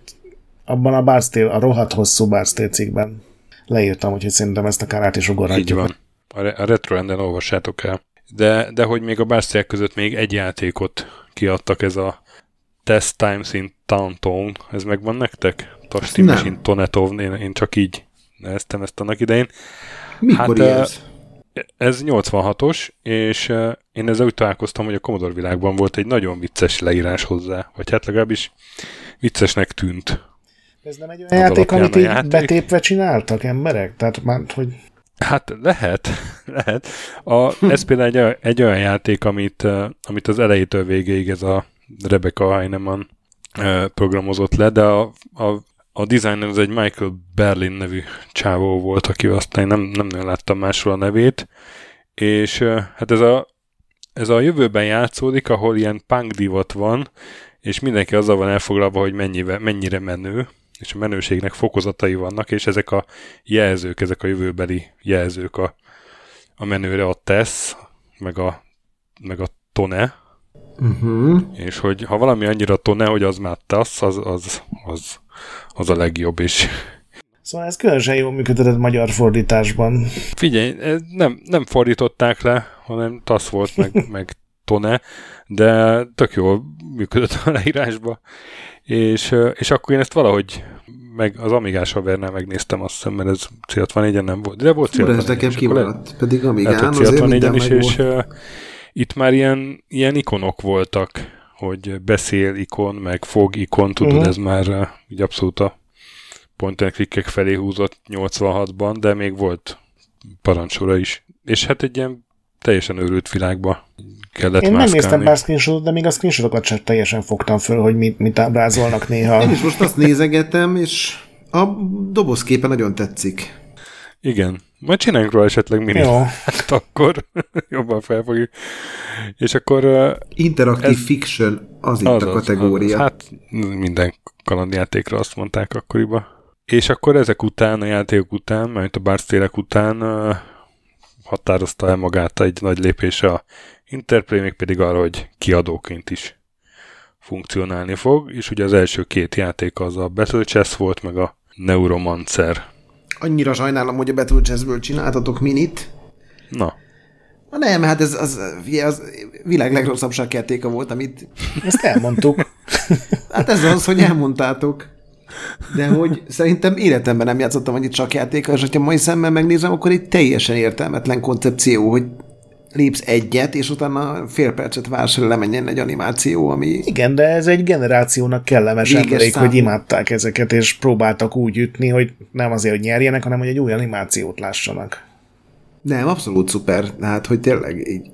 abban a Barstél, a rohadt hosszú Barstél cikkben leírtam, úgyhogy szerintem ezt a kárát is ugorhatjuk. Így van. A, re- a Retroenden olvassátok el. De, de hogy még a bárciák között még egy játékot kiadtak, ez a Test Times in Town ez megvan nektek? Tastim in Tonetov, én, én csak így neveztem ezt annak idején. Mikor hát, ez? Ez 86-os, és én ezzel úgy találkoztam, hogy a Commodore világban volt egy nagyon vicces leírás hozzá, vagy hát legalábbis viccesnek tűnt. Ez nem egy olyan játék, amit így játék. betépve csináltak emberek? Tehát már, hogy Hát lehet, lehet. A, ez például egy, egy olyan játék, amit, amit az elejétől végéig ez a Rebecca Heinemann programozott le, de a, a, a designer az egy Michael Berlin nevű csávó volt, aki aztán nem, nem nagyon láttam másról a nevét, és hát ez a, ez a jövőben játszódik, ahol ilyen punk divat van, és mindenki azzal van elfoglalva, hogy mennyivel, mennyire menő, és a menőségnek fokozatai vannak, és ezek a jelzők, ezek a jövőbeli jelzők a, a menőre a tesz, meg a, meg a tone, uh-huh. és hogy ha valami annyira tone, hogy az már tesz, az, az, az, az a legjobb is. Szóval ez különösen jól működött magyar fordításban. Figyelj, nem, nem fordították le, hanem tasz volt, meg, meg tone, de tök jól működött a leírásba. És, és akkor én ezt valahogy meg az Amigás havernál megnéztem azt hiszem, mert ez C64-en nem volt. De volt C64 ez nekem kimaradt, pedig Amigán lehet, azért minden is, és uh, itt már ilyen, ilyen ikonok voltak, hogy beszél ikon, meg fog ikon, tudod, uh-huh. ez már uh, így abszolút a point and clickek felé húzott 86-ban, de még volt parancsora is. És hát egy ilyen teljesen őrült világba kellett Én nem néztem pár screenshotot, de még a screenshotokat sem teljesen fogtam föl, hogy mit, mit ábrázolnak néha. Én is most azt nézegetem, és a dobozképe nagyon tetszik. Igen. Majd csináljunk róla esetleg mini. Jó. Hát akkor jobban felfogjuk. És akkor... Uh, Interaktív ez, fiction az itt az, a kategória. Az, hát minden kalandjátékra azt mondták akkoriban. És akkor ezek után, a játékok után, mert a bárcélek után uh, határozta el magát egy nagy lépés a Interplay, még pedig arra, hogy kiadóként is funkcionálni fog, és ugye az első két játék az a Battle Chess volt, meg a Neuromancer. Annyira sajnálom, hogy a Battle Chessből csináltatok minit. Na. Na nem, hát ez az, az világ legrosszabb sakjátéka volt, amit... Ezt elmondtuk. hát ez az, hogy elmondtátok. De hogy szerintem életemben nem játszottam annyit sakjátékkal, és ha mai szemmel megnézem, akkor egy teljesen értelmetlen koncepció, hogy lépsz egyet, és utána fél percet vársz, hogy lemenjen egy animáció, ami... Igen, de ez egy generációnak kellemes emlék, hogy imádták ezeket, és próbáltak úgy ütni, hogy nem azért, hogy nyerjenek, hanem hogy egy új animációt lássanak. Nem, abszolút szuper. Hát, hogy tényleg így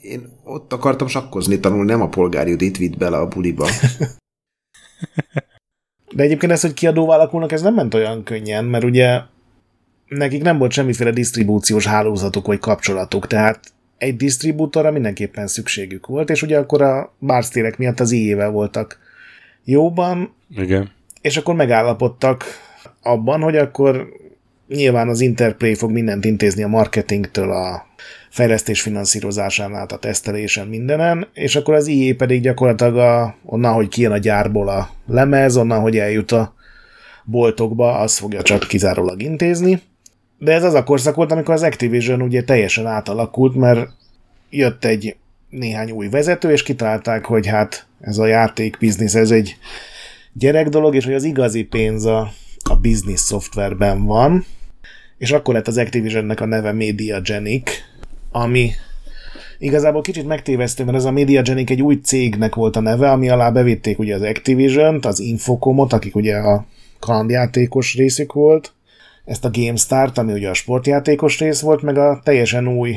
én ott akartam sakkozni tanulni, nem a polgár Judit vitt bele a buliba. De egyébként ez, hogy kiadóvá alakulnak, ez nem ment olyan könnyen, mert ugye nekik nem volt semmiféle disztribúciós hálózatuk vagy kapcsolatuk, tehát egy disztribútorra mindenképpen szükségük volt, és ugye akkor a bársztélek miatt az IE-vel voltak jóban. Igen. És akkor megállapodtak abban, hogy akkor nyilván az Interplay fog mindent intézni a marketingtől a fejlesztés finanszírozásán át a tesztelésen mindenen, és akkor az IE pedig gyakorlatilag a, onnan, hogy kijön a gyárból a lemez, onnan, hogy eljut a boltokba, az fogja csak kizárólag intézni. De ez az a korszak volt, amikor az Activision ugye teljesen átalakult, mert jött egy néhány új vezető, és kitalálták, hogy hát ez a játék biznisz, ez egy gyerek dolog, és hogy az igazi pénz a, a business szoftverben van, és akkor lett az Activisionnek a neve Mediagenic, ami igazából kicsit megtévesztő, mert ez a Mediagenic egy új cégnek volt a neve, ami alá bevitték ugye az Activision-t, az Infocomot, akik ugye a kalandjátékos részük volt, ezt a GameStar-t, ami ugye a sportjátékos rész volt, meg a teljesen új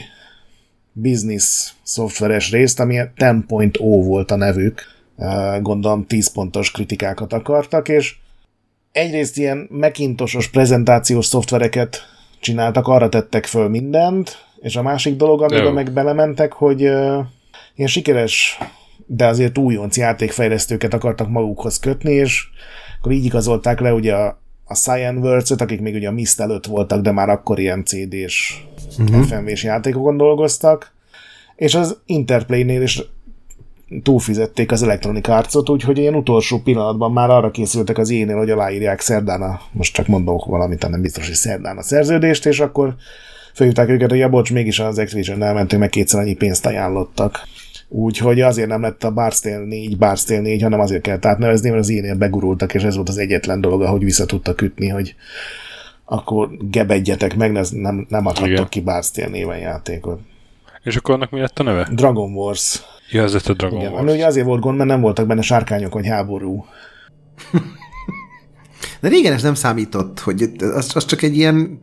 business szoftveres részt, ami 10.0 volt a nevük. Gondolom 10 pontos kritikákat akartak, és egyrészt ilyen megintosos prezentációs szoftvereket csináltak, arra tettek föl mindent, és a másik dolog, amiben meg belementek, hogy uh, ilyen sikeres, de azért újonc játékfejlesztőket akartak magukhoz kötni, és akkor így igazolták le ugye a, a Cyan words akik még ugye a Mist előtt voltak, de már akkor ilyen CD-s, uh-huh. FMV-s játékokon dolgoztak, és az Interplay-nél is túlfizették az Electronic Arts-ot, úgyhogy ilyen utolsó pillanatban már arra készültek az énél, hogy aláírják szerdán a, most csak mondok valamit, nem biztos, hogy szerdán a szerződést, és akkor felhívták őket, hogy ja, bocs, mégis az Activision elmentünk, meg kétszer annyi pénzt ajánlottak. Úgyhogy azért nem lett a Barstale 4, Barstale 4, hanem azért kellett átnevezni, mert az énél begurultak, és ez volt az egyetlen dolog, ahogy vissza tudtak ütni, hogy akkor gebedjetek meg, ez nem, nem adhattak ki Barstale néven játékot. És akkor annak mi lett a neve? Dragon Wars. Ja, ez a Dragon Igen, Wars. Ami ugye azért volt gond, mert nem voltak benne sárkányok, vagy háború. De régen ez nem számított, hogy az, az csak egy ilyen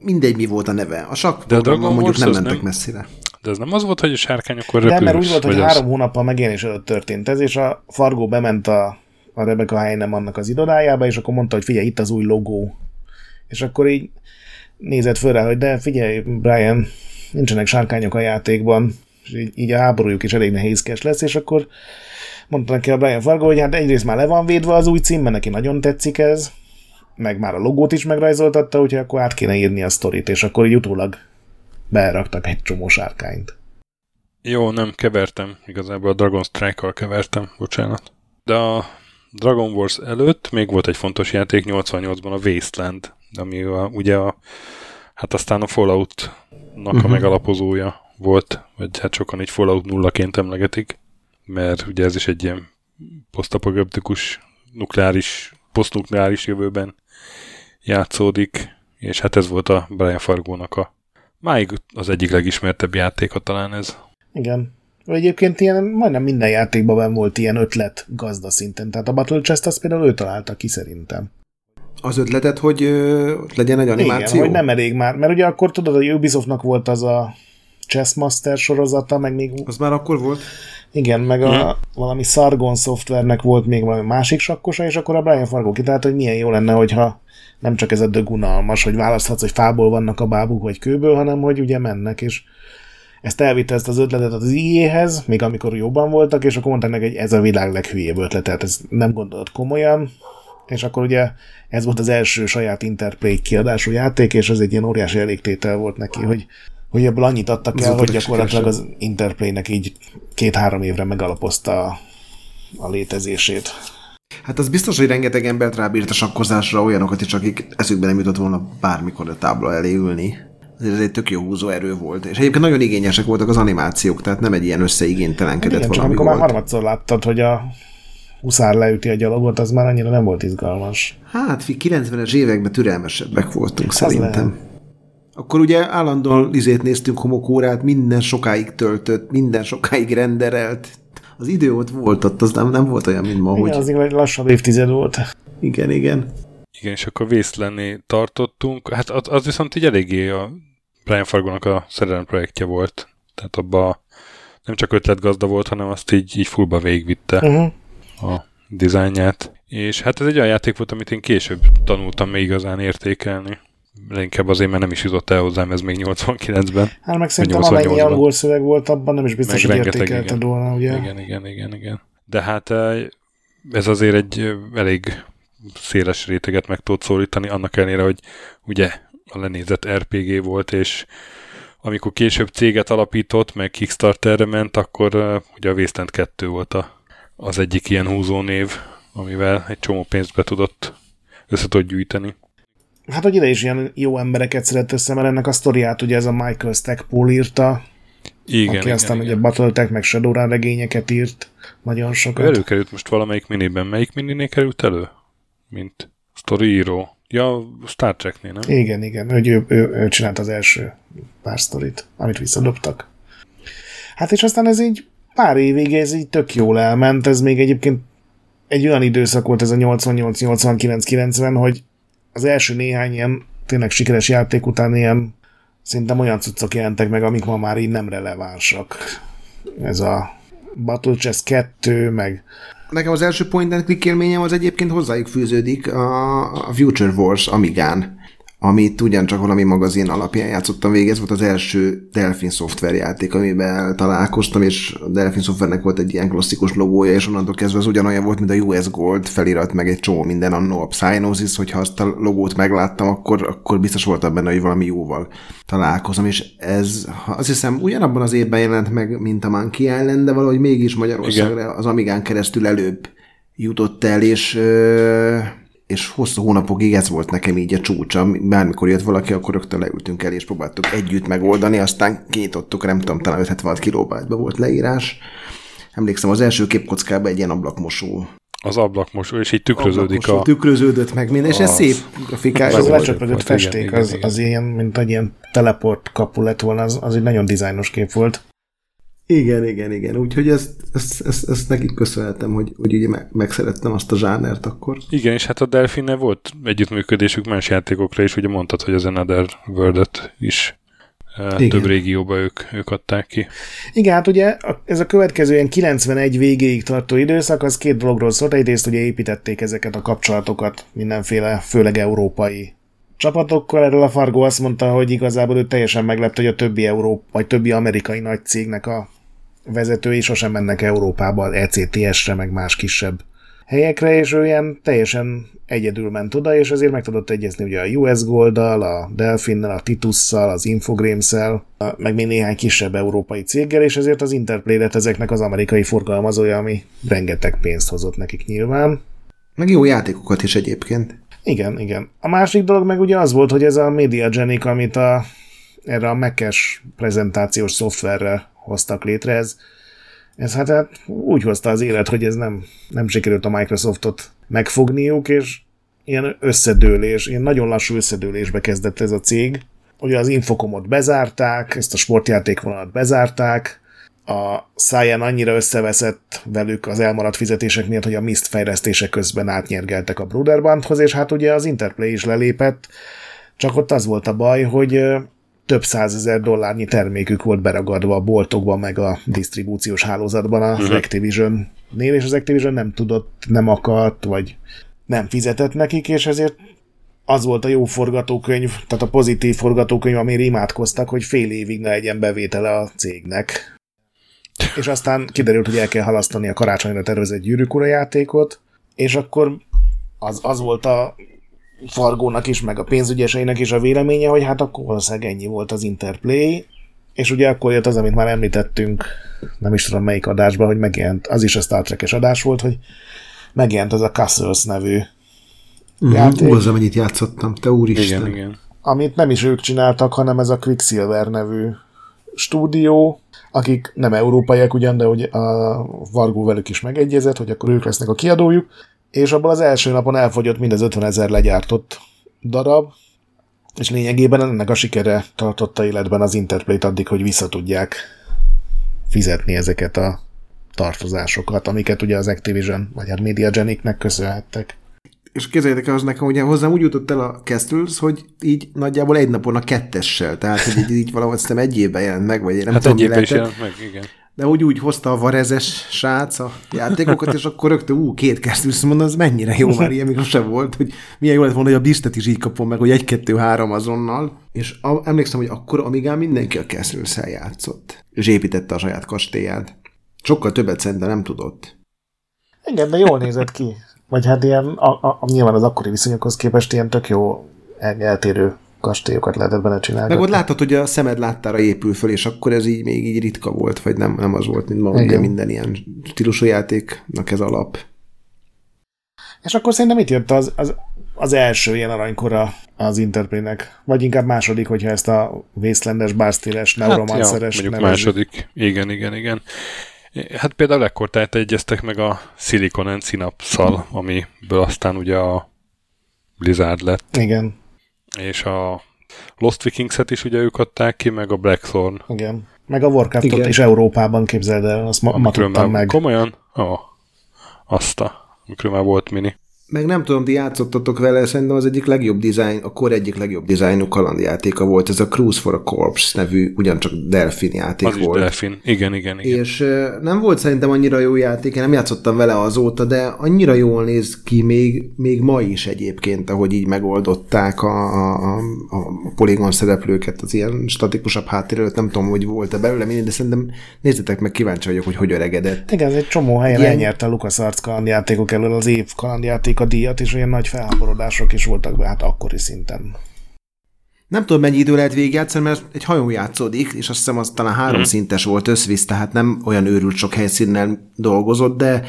mindegy mi volt a neve. A sakk De a Dragon mondjuk nem mentek nem, messzire. De ez nem az volt, hogy a sárkányokkor repülős? Nem, mert úgy volt, hogy három az... hónappal megjelenés előtt történt ez, és a Fargo bement a, a Rebecca Heinem annak az irodájába, és akkor mondta, hogy figyelj, itt az új logó. És akkor így nézett föl rá, hogy de figyelj, Brian, nincsenek sárkányok a játékban, és így, így a háborújuk is elég nehézkes lesz, és akkor mondta neki a Brian Fargo, hogy hát egyrészt már le van védve az új cím, mert neki nagyon tetszik ez, meg már a logót is megrajzoltatta, úgyhogy akkor át kéne írni a sztorit, és akkor így utólag beraktak egy csomó sárkányt. Jó, nem kevertem, igazából a Dragon Strike-kal kevertem, bocsánat. De a Dragon Wars előtt még volt egy fontos játék 88-ban a Wasteland, ami a, ugye a, hát aztán a Fallout-nak uh-huh. a mhm. megalapozója volt, vagy hát sokan így Fallout nullaként emlegetik, mert ugye ez is egy ilyen posztapokaliptikus nukleáris, posztnukleáris jövőben játszódik, és hát ez volt a Brian Fargónak a máig az egyik legismertebb játéka talán ez. Igen. Egyébként ilyen, majdnem minden játékban volt ilyen ötlet gazda szinten, tehát a Battle Chest azt például ő találta ki szerintem. Az ötletet, hogy ö, legyen egy animáció? Igen, hogy nem elég már, mert ugye akkor tudod, hogy Ubisoftnak volt az a Chessmaster sorozata, meg még... Az már akkor volt? Igen, meg a hmm. valami Sargon szoftvernek volt még valami másik sakkosa, és akkor a Brian Fargo kitalált, hogy milyen jó lenne, hogyha nem csak ez a dögunalmas, hogy választhatsz, hogy fából vannak a bábuk, vagy kőből, hanem hogy ugye mennek, és ezt elvitte ezt az ötletet az IE-hez, még amikor jobban voltak, és akkor mondták neki, hogy ez a világ leghülyébb ötletet, ez nem gondolod komolyan, és akkor ugye ez volt az első saját Interplay kiadású játék, és ez egy ilyen óriási elégtétel volt neki, hogy, hogy ebből annyit adtak el, hogy gyakorlatilag az Interplaynek így két-három évre megalapozta a, a létezését. Hát az biztos, hogy rengeteg embert rábírt a sakkozásra olyanokat is, akik eszükbe nem jutott volna bármikor a tábla elé ülni. Ez egy tök jó húzó erő volt. És egyébként nagyon igényesek voltak az animációk, tehát nem egy ilyen összeigénytelenkedett Igen, valami csak amikor volt. már harmadszor láttad, hogy a huszár leüti a gyalogot, az már annyira nem volt izgalmas. Hát, 90-es években türelmesebbek voltunk az szerintem. Lehet. Akkor ugye állandóan izét néztünk homokórát, minden sokáig töltött, minden sokáig renderelt. Az idő ott volt ott, az nem, nem volt olyan, mint ma, igen, hogy... az lassabb évtized volt. Igen, igen. Igen, és akkor vészlenni tartottunk. Hát az, az viszont így eléggé a Brian Fargonak a szerelem projektje volt. Tehát abba nem csak ötletgazda volt, hanem azt így, így fullba végigvitte uh-huh. a dizájnját. És hát ez egy olyan játék volt, amit én később tanultam még igazán értékelni. Inkább azért, mert nem is jutott el hozzám ez még 89-ben. Hát meg szerintem amennyi angol szöveg volt abban, nem is biztos, meg hogy értékelted volna, ugye? Igen, igen, igen, igen. De hát eh, ez azért egy elég széles réteget meg tudott szólítani, annak ellenére, hogy ugye a lenézett RPG volt, és amikor később céget alapított, meg Kickstarterre ment, akkor uh, ugye a Wasteland 2 volt a, az egyik ilyen húzónév, amivel egy csomó pénzt be tudott, össze tudott gyűjteni. Hát, hogy ide is ilyen jó embereket szeret össze, mert ennek a sztoriát ugye ez a Michael Stackpole írta, igen, aki igen, aztán igen. ugye Battletech meg Shadowrun regényeket írt, nagyon sokat. Előkerült most valamelyik miniben. Melyik mininél került elő? Mint story író. Ja, Star Treknél, nem? Igen, igen. Ő, ő, ő, ő csinált az első pár sztorit, amit visszadobtak. Hát és aztán ez így pár évig ez így tök jól elment, ez még egyébként egy olyan időszak volt ez a 88, 89, 90, hogy az első néhány ilyen tényleg sikeres játék után ilyen szerintem olyan cuccok jelentek meg, amik ma már így nem relevánsak. Ez a Battle Chess 2, meg Nekem az első point and click élményem az egyébként hozzájuk fűződik a, Future Wars Amigán amit ugyancsak valami magazin alapján játszottam végig. Ez volt az első Delphin játék, amiben találkoztam, és a Delphin Softwarenek volt egy ilyen klasszikus logója, és onnantól kezdve az ugyanolyan volt, mint a US Gold felirat, meg egy csomó minden annó a Psygnosis, hogyha azt a logót megláttam, akkor, akkor biztos voltam benne, hogy valami jóval találkozom, és ez azt hiszem ugyanabban az évben jelent meg, mint a Monkey Island, de valahogy mégis Magyarországra Igen. az Amigán keresztül előbb jutott el, és és hosszú hónapokig ez volt nekem így a csúcsa. Bármikor jött valaki, akkor rögtön leültünk el, és próbáltuk együtt megoldani, aztán kinyitottuk, nem tudom, talán 576 kilobájtba volt leírás. Emlékszem, az első képkockában egy ilyen ablakmosó az ablakmosó, és így tükröződik a... Tükröződött meg minden, és ez szép grafikája. Az lecsöpögött festék, igen, az, igen, az ilyen, mint egy ilyen teleport kapu lett volna, az, az egy nagyon dizájnos kép volt. Igen, igen, igen. Úgyhogy ezt, ezt, ezt, ezt nekik köszönhetem, hogy, hogy ugye meg, megszerettem azt a zsánert akkor. Igen, és hát a delfine volt együttműködésük más játékokra is, ugye mondtad, hogy az Another world is eh, igen. több régióba ők, ők adták ki. Igen, hát ugye ez a következő ilyen 91 végéig tartó időszak, az két dologról szólt. Egyrészt ugye építették ezeket a kapcsolatokat mindenféle, főleg európai csapatokkal. Erről a Fargo azt mondta, hogy igazából ő teljesen meglepte, hogy a többi Európa, vagy többi amerikai nagy cégnek a vezetői sosem mennek Európába, ECTS-re, meg más kisebb helyekre, és ő ilyen teljesen egyedül ment oda, és azért meg tudott egyezni ugye a US Gold-dal, a Delfinnel, a Titusszal, az Infogrames-el, meg még néhány kisebb európai céggel, és ezért az Interplay lett ezeknek az amerikai forgalmazója, ami rengeteg pénzt hozott nekik nyilván. Meg jó játékokat is egyébként. Igen, igen. A másik dolog meg ugye az volt, hogy ez a Mediagenic, amit a, erre a Mac-es prezentációs szoftverre hoztak létre, ez, ez hát, hát úgy hozta az élet, hogy ez nem, nem sikerült a Microsoftot megfogniuk, és ilyen összedőlés, ilyen nagyon lassú összedőlésbe kezdett ez a cég. Ugye az Infocomot bezárták, ezt a sportjátékvonalat bezárták, a száján annyira összeveszett velük az elmaradt fizetések miatt, hogy a Mist fejlesztések közben átnyergeltek a Broderbandhoz, és hát ugye az Interplay is lelépett, csak ott az volt a baj, hogy több százezer dollárnyi termékük volt beragadva a boltokban, meg a disztribúciós hálózatban az uh-huh. Activision-nél, és az Activision nem tudott, nem akart, vagy nem fizetett nekik, és ezért az volt a jó forgatókönyv, tehát a pozitív forgatókönyv, amire imádkoztak, hogy fél évig ne legyen bevétele a cégnek. És aztán kiderült, hogy el kell halasztani a karácsonyra tervezett gyűrűkura játékot, és akkor az, az volt a Fargónak is, meg a pénzügyeseinek is a véleménye, hogy hát akkor valószínűleg ennyi volt az Interplay, és ugye akkor jött az, amit már említettünk, nem is tudom melyik adásban, hogy megjelent, az is a Star Trek-es adás volt, hogy megjelent az a Castles nevű játék. Az, amennyit játszottam, te úristen. Igen, igen. Amit nem is ők csináltak, hanem ez a Quicksilver nevű stúdió, akik nem európaiak ugyan, de hogy a Vargó velük is megegyezett, hogy akkor ők lesznek a kiadójuk, és abban az első napon elfogyott mind az 50 ezer legyártott darab, és lényegében ennek a sikere tartotta életben az Interplay-t addig, hogy vissza tudják fizetni ezeket a tartozásokat, amiket ugye az Activision, vagy a Media Geniknek köszönhettek. És képzeljétek el, az nekem ugye hozzám úgy jutott el a Castles, hogy így nagyjából egy napon a kettessel, tehát hogy így, így valahogy azt egy évben jelent meg, vagy én nem hát tudom, egy évben is jelent meg, igen de úgy, úgy hozta a varezes srác a játékokat, és akkor rögtön, ú, két kezdősz, mondom, az mennyire jó, már ilyen még sem volt, hogy milyen jó lett volna, hogy a biztet is így kapom meg, hogy egy-kettő-három azonnal. És a, emlékszem, hogy akkor amíg mindenki a kezdőszel játszott, és építette a saját kastélyát. Sokkal többet szerintem nem tudott. Igen, de jól nézett ki. Vagy hát ilyen, a, a, nyilván az akkori viszonyokhoz képest ilyen tök jó eltérő kastélyokat lehetett benne csinálni. Meg ott láthatod, hogy a szemed láttára épül föl, és akkor ez így még így ritka volt, vagy nem, nem az volt, mint ma, ugye minden ilyen stílusú játéknak ez alap. És akkor szerintem itt jött az, az, az első ilyen aranykora az Interplaynek, vagy inkább második, hogyha ezt a Wastelandes, Barstéles, Neuromanceres hát, ja, mondjuk második. Igen, igen, igen. Hát például ekkor tehát egyeztek meg a Silicon and Synapse-szal, amiből aztán ugye a Blizzard lett. Igen és a Lost Vikings-et is ugye ők adták ki, meg a Blackthorn. Igen. Meg a Warcraft-ot is Európában képzeld el, azt ma, ma tudtam meg. Komolyan? Ó, oh, azt a, mikről már volt mini meg nem tudom, ti játszottatok vele, szerintem az egyik legjobb dizájn, a kor egyik legjobb dizájnú kalandjátéka volt, ez a Cruise for a Corpse nevű, ugyancsak Delfin játék az volt. Is Delfin, igen, igen, igen. És nem volt szerintem annyira jó játék, én nem játszottam vele azóta, de annyira jól néz ki még, még ma is egyébként, ahogy így megoldották a, a, a poligon szereplőket, az ilyen statikusabb háttérről, nem tudom, hogy volt-e belőle mindig, de szerintem nézzetek meg, kíváncsi vagyok, hogy hogy öregedett. Igen, ez egy csomó helyen ilyen... elnyerte a LucasArts kalandjátékok elől az év kalandjáték a díjat, és olyan nagy felháborodások is voltak be, hát akkori szinten. Nem tudom, mennyi idő lehet végigjátszani, mert egy hajón játszódik, és azt hiszem az talán három hmm. szintes volt összvisz, tehát nem olyan őrült sok helyszínnel dolgozott, de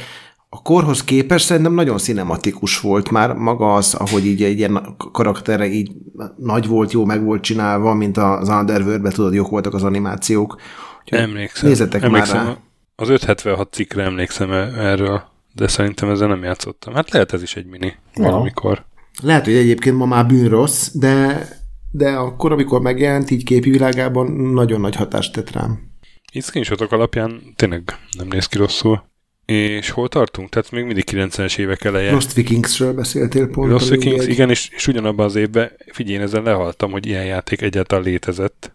a korhoz képest szerintem nagyon cinematikus volt már maga az, ahogy így egy ilyen karaktere így nagy volt, jó meg volt csinálva, mint az Underworld-ben, tudod, jók voltak az animációk. Úgyhogy emlékszem. Nézzetek emlékszem, már rá. Az 576 cikkre emlékszem erről de szerintem ezzel nem játszottam. Hát lehet ez is egy mini ja. valamikor. Lehet, hogy egyébként ma már bűnrossz, de, de akkor, amikor megjelent, így képi világában nagyon nagy hatást tett rám. Itt screenshotok alapján tényleg nem néz ki rosszul. És hol tartunk? Tehát még mindig 90-es évek eleje. Lost Vikingsről beszéltél pont. Lost Vikings, egy... igen, és, és ugyanabban az évben, figyelj, ezzel lehaltam, hogy ilyen játék egyáltalán létezett.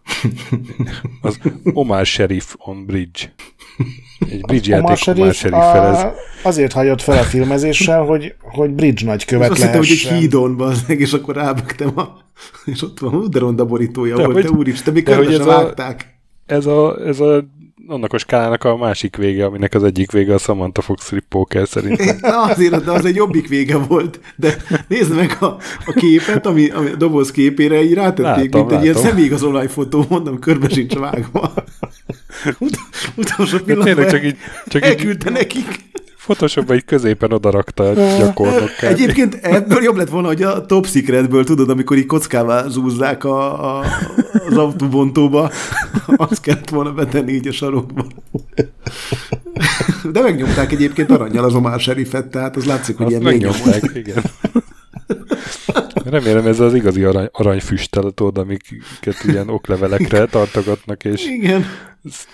az Omar Sheriff on Bridge. Egy bridge játék Omar Sheriff, a... azért hagyott fel a filmezéssel, hogy, hogy bridge nagykövet azt lehessen. Azt hittem, hogy egy hídon bazdmeg, és akkor rábögtem a... És ott van, de ronda borítója de volt, hogy, de úristen, még körbe ez vágták. A, ez a, ez a annak a skálának a másik vége, aminek az egyik vége a Samantha Fox Strip Poker szerintem. Na azért, de az egy jobbik vége volt. De nézd meg a, a képet, ami, ami a doboz képére így rátették, látom, mint látom. egy ilyen személyigazolvány fotó, mondom, körbe sincs vágva. Ut- utolsó pillanatban csak így, csak elküldte így, nekik. Photoshopba egy középen odarakta a gyakornok. Egyébként ebből jobb lett volna, hogy a Top Secretből, tudod, amikor így kockává zúzzák a, a, az autóbontóba, azt kellett volna betenni így a sarokba. De megnyomták egyébként aranyjal az Omar Sheriffet, tehát az látszik, hogy azt ilyen megnyomták, igen. Remélem ez az igazi arany, aranyfüstel, tudod, amiket ilyen oklevelekre tartogatnak, és Igen.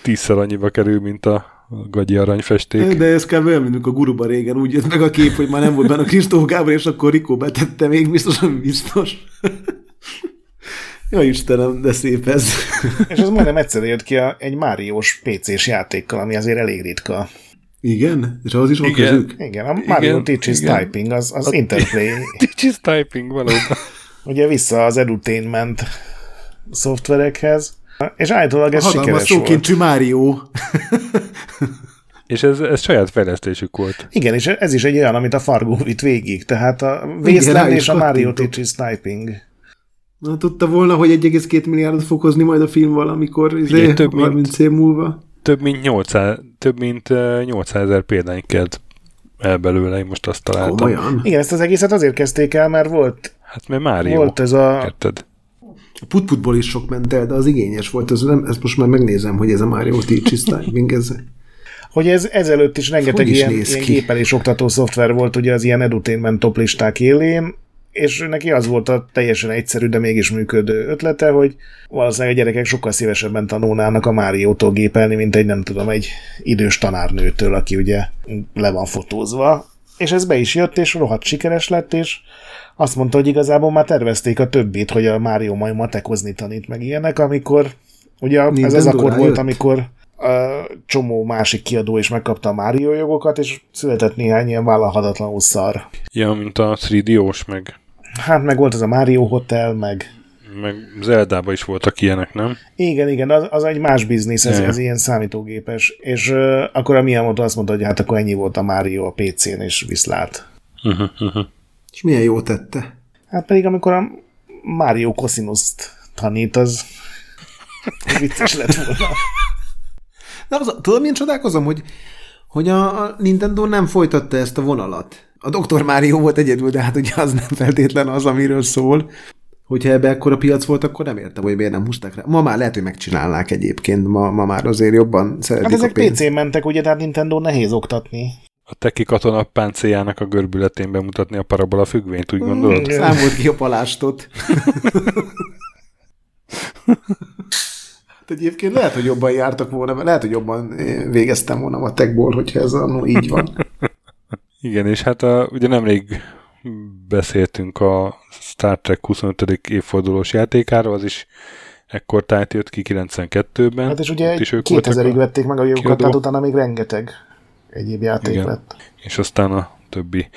tízszer annyiba kerül, mint a a gagyi aranyfesték. De ez kb. olyan, mint a guruba régen úgy jött meg a kép, hogy már nem volt benne a Kristó Gábor, és akkor Rikó betette még, biztos, hogy biztos. Ja Istenem, de szép ez. És az majdnem egyszer jött ki a, egy Máriós PC-s játékkal, ami azért elég ritka. Igen? És az is van igen. közük? Igen, a Mario Teaches Typing, az, az a Interplay. Teaches Typing, valóban. Ugye vissza az edutainment szoftverekhez, és állítólag ez a sikeres szókincsű Mário. És ez, ez saját fejlesztésük volt. Igen, és ez is egy olyan, amit a Fargo vitt végig, tehát a Wasteland és a Mario Teach Sniping. Na, tudta volna, hogy 1,2 milliárdot fog hozni majd a film valamikor, izé, több 30 év múlva. Több mint 800, több mint 800 ezer példány kelt el belőle, én most azt találtam. Komolyan? Igen, ezt az egészet azért kezdték el, mert volt Hát mert Mário. Volt ez a... Érted? A putputból is sok ment el, de az igényes volt. Ez nem, ezt most már megnézem, hogy ez a Mario Teach Typing, ez... Hogy ez ezelőtt is rengeteg is ilyen, ilyen gépelés oktató szoftver volt ugye az ilyen edutainment toplisták élén, és neki az volt a teljesen egyszerű, de mégis működő ötlete, hogy valószínűleg a gyerekek sokkal szívesebben tanulnának a Máriótól gépelni, mint egy nem tudom, egy idős tanárnőtől, aki ugye le van fotózva. És ez be is jött, és rohadt sikeres lett, és azt mondta, hogy igazából már tervezték a többit, hogy a Mario majd matekozni tanít meg ilyenek, amikor ugye Nintendo ez az akkor volt, amikor a csomó másik kiadó is megkapta a Mario jogokat, és született néhány ilyen vállalhatatlanul szar. Ja, mint a 3D-os, meg... Hát meg volt az a Mario Hotel, meg... Meg Zeldába is voltak ilyenek, nem? Igen, igen, az, az egy más biznisz, ez, ez ilyen számítógépes. És uh, akkor a Miyamoto azt mondta, hogy hát akkor ennyi volt a Mario a PC-n, és viszlát. Uh-huh, uh-huh. És milyen jó tette? Hát pedig amikor a Mario Cosinus-t tanít, az vicces lett volna. De az, tudod, milyen csodálkozom, hogy, hogy a, a Nintendo nem folytatta ezt a vonalat. A Dr. Mario volt egyedül, de hát ugye az nem feltétlen az, amiről szól. Hogyha ebbe ekkora piac volt, akkor nem értem, hogy miért nem húzták rá. Ma már lehet, hogy megcsinálnák egyébként, ma, ma már azért jobban szeretik Hát ezek PC-n mentek, ugye, tehát Nintendo nehéz oktatni a teki katona páncéljának a görbületén bemutatni a parabola függvényt, úgy gondolod? Mm, számolt ki a palástot. hát egyébként lehet, hogy jobban jártak volna, lehet, hogy jobban végeztem volna a techból, hogyha ez annó így van. Igen, és hát a, ugye nemrég beszéltünk a Star Trek 25. évfordulós játékáról, az is ekkor tájt jött ki 92-ben. Hát és ugye 2000-ig vették meg a jogokat, tehát utána még rengeteg egyéb játék Igen. lett. És aztán a többi.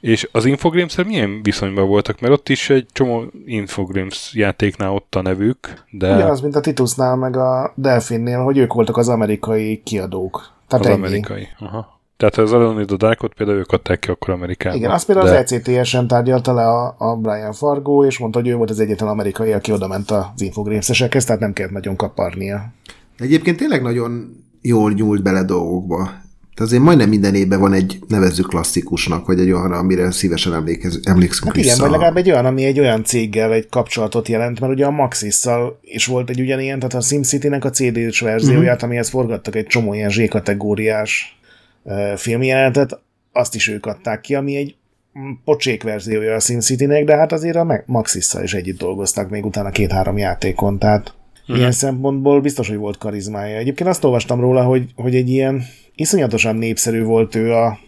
És az infogrames milyen viszonyban voltak? Mert ott is egy csomó Infogrames játéknál ott a nevük, de... Ugyanaz, mint a Titusnál, meg a Delfinnél, hogy ők voltak az amerikai kiadók. Tehát az ennyi. amerikai, aha. Tehát az Alone the Darkot például ők adták ki akkor Amerikában. Igen, azt például de... az ECTS-en tárgyalta le a, a Brian Fargo, és mondta, hogy ő volt az egyetlen amerikai, aki oda ment az Infogrames-esekhez, tehát nem kellett nagyon kaparnia. Egyébként tényleg nagyon jól nyúlt bele dolgokba. Tehát azért majdnem minden évben van egy nevezzük klasszikusnak, vagy egy olyan, amire szívesen emlékez, emlékszünk hát vissza. igen, vagy legalább egy olyan, ami egy olyan céggel egy kapcsolatot jelent, mert ugye a Maxis-szal is volt egy ugyanilyen, tehát a SimCity-nek a CD-s verzióját, uh-huh. amihez forgattak egy csomó ilyen Z-kategóriás uh, filmjelentet, azt is ők adták ki, ami egy pocsék verziója a SimCity-nek, de hát azért a Maxis-szal is együtt dolgoztak még utána két-három játékon, tehát uh-huh. ilyen szempontból biztos, hogy volt karizmája. Egyébként azt olvastam róla, hogy, hogy egy ilyen iszonyatosan népszerű volt ő a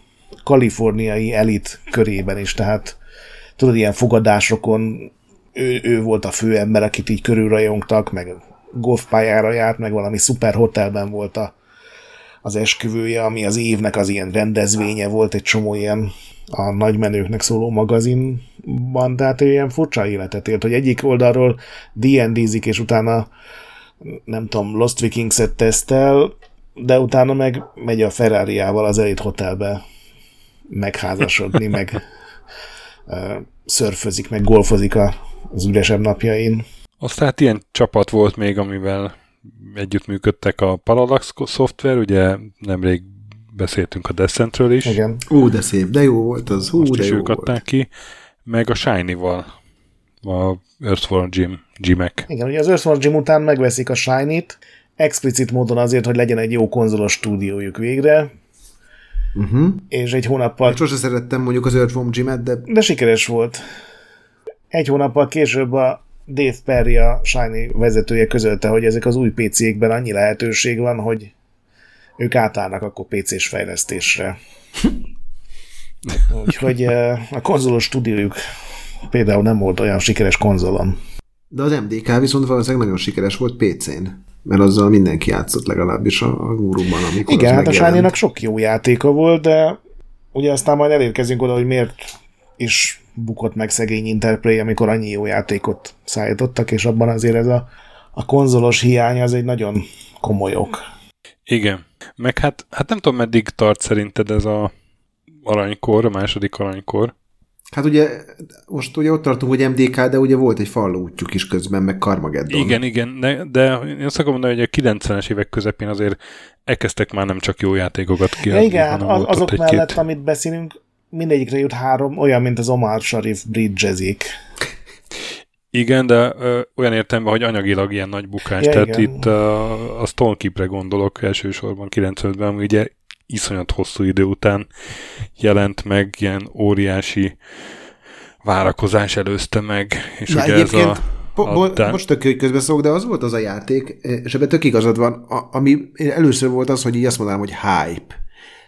kaliforniai elit körében is, tehát tudod, ilyen fogadásokon ő, ő volt a fő ember, akit így körülrajongtak, meg golfpályára járt, meg valami szuper hotelben volt a, az esküvője, ami az évnek az ilyen rendezvénye volt, egy csomó ilyen a nagymenőknek szóló magazinban, tehát ilyen furcsa életet élt, hogy egyik oldalról D&D-zik, és utána nem tudom, Lost Vikings-et tesztel, de utána meg megy a Ferrari-ával az Elite Hotelbe megházasodni, meg uh, szörfözik, meg golfozik az üresebb napjain. Aztán hát ilyen csapat volt még, amivel együttműködtek a Parallax Software, ugye nemrég beszéltünk a Descentről is. Igen. Ú, de szép, de jó volt az. Hú, Most de is jó ők volt. adták ki. Meg a Shiny-val, a Earthworm Jim, Jimek. Igen, ugye az Earthworm Jim után megveszik a Shiny-t, explicit módon azért, hogy legyen egy jó konzolos stúdiójuk végre, uh-huh. és egy hónappal... Én sose szerettem mondjuk az Earthworm Jim-et, de... De sikeres volt. Egy hónappal később a Dave Perry, a Shiny vezetője közölte, hogy ezek az új PC-kben annyi lehetőség van, hogy ők átállnak akkor PC-s fejlesztésre. Úgyhogy a konzolos stúdiójuk például nem volt olyan sikeres konzolon. De az MDK viszont valószínűleg nagyon sikeres volt PC-n mert azzal mindenki játszott legalábbis a, a gurúban, amikor Igen, hát a shiny sok jó játéka volt, de ugye aztán majd elérkezünk oda, hogy miért is bukott meg szegény Interplay, amikor annyi jó játékot szállítottak, és abban azért ez a, a konzolos hiány az egy nagyon komoly ok. Igen. Meg hát, hát nem tudom, meddig tart szerinted ez a aranykor, a második aranykor. Hát ugye most ugye ott tartunk, hogy MDK, de ugye volt egy útjuk is közben, meg Carmageddon. Igen, igen, de, de én azt akarom mondani, hogy a 90-es évek közepén azért elkezdtek már nem csak jó játékokat kiadni, ja, igen, az, azok mellett, két... amit beszélünk, mindegyikre jut három, olyan, mint az Omar Sharif Bridgezik. Igen, de ö, olyan értemben, hogy anyagilag ilyen nagy bukás. Ja, Tehát igen. itt a, a Stonekeep-re gondolok elsősorban 95-ben, ami ugye iszonyat hosszú idő után jelent meg, ilyen óriási várakozás előzte meg, és Na, ugye ez a... Po, bo, de... Most tök, hogy közbeszólok, de az volt az a játék, és ebben tök igazad van, a, ami először volt az, hogy így azt mondanám, hogy hype.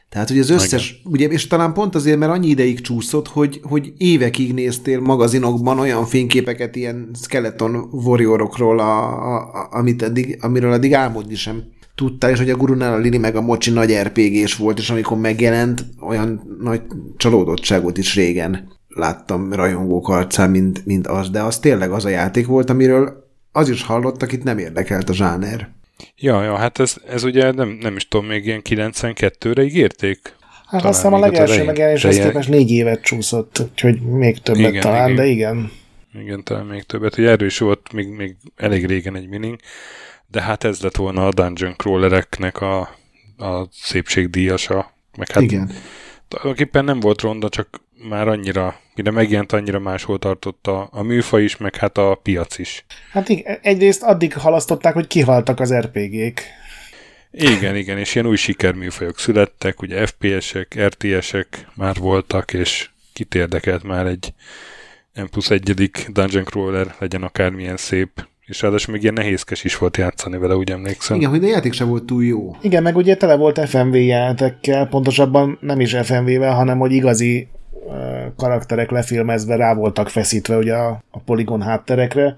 Tehát, hogy az összes, Igen. ugye, és talán pont azért, mert annyi ideig csúszott, hogy, hogy évekig néztél magazinokban olyan fényképeket ilyen skeleton warriorokról, a, a, amit eddig, amiről eddig álmodni sem tudtál, és hogy a Gurunál a Lili meg a Mocsi nagy rpg volt, és amikor megjelent, olyan nagy csalódottságot is régen láttam rajongók arcán, mint, mint az, de az tényleg az a játék volt, amiről az is hallott, akit nem érdekelt a zsáner. Ja, ja, hát ez, ez ugye nem, nem is tudom, még ilyen 92-re ígérték? Hát talán azt hiszem a legelső megjelenéshez képest négy évet csúszott, úgyhogy még többet igen, talán, igen. de igen. Igen, talán még többet. Hogy erős volt még, még elég régen egy mining de hát ez lett volna a Dungeon Crawlereknek a, a szépségdíjasa. Meg hát Igen. Tulajdonképpen nem volt ronda, csak már annyira, mire megjelent, annyira máshol tartotta a műfa is, meg hát a piac is. Hát igen, egyrészt addig halasztották, hogy kihaltak az RPG-k. Igen, igen, és ilyen új sikerműfajok születtek, ugye FPS-ek, RTS-ek már voltak, és kit érdekelt már egy M plusz egyedik Dungeon Crawler, legyen akármilyen szép, és ráadásul még ilyen nehézkes is volt játszani vele, úgy emlékszem. Igen, hogy a játék sem volt túl jó. Igen, meg ugye tele volt FMV játékkel, pontosabban nem is FMV-vel, hanem hogy igazi karakterek lefilmezve rá voltak feszítve ugye a, a poligon hátterekre,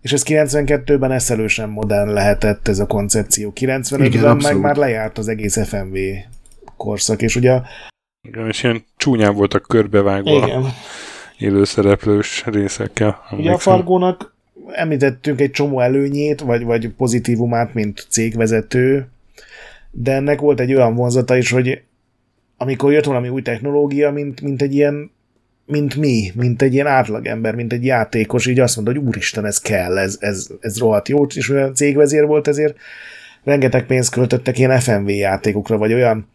és ez 92-ben eszelősen modern lehetett ez a koncepció. 95-ben meg már lejárt az egész FMV korszak, és ugye igen, és ilyen csúnyán voltak körbevágva Igen. élőszereplős részekkel. Ugye a Fargónak említettünk egy csomó előnyét, vagy, vagy pozitívumát, mint cégvezető, de ennek volt egy olyan vonzata is, hogy amikor jött valami új technológia, mint, mint egy ilyen mint mi, mint egy ilyen átlagember, mint egy játékos, így azt mondta, hogy úristen, ez kell, ez, ez, ez rohadt jó, és olyan cégvezér volt ezért, rengeteg pénzt költöttek ilyen FMV játékokra, vagy olyan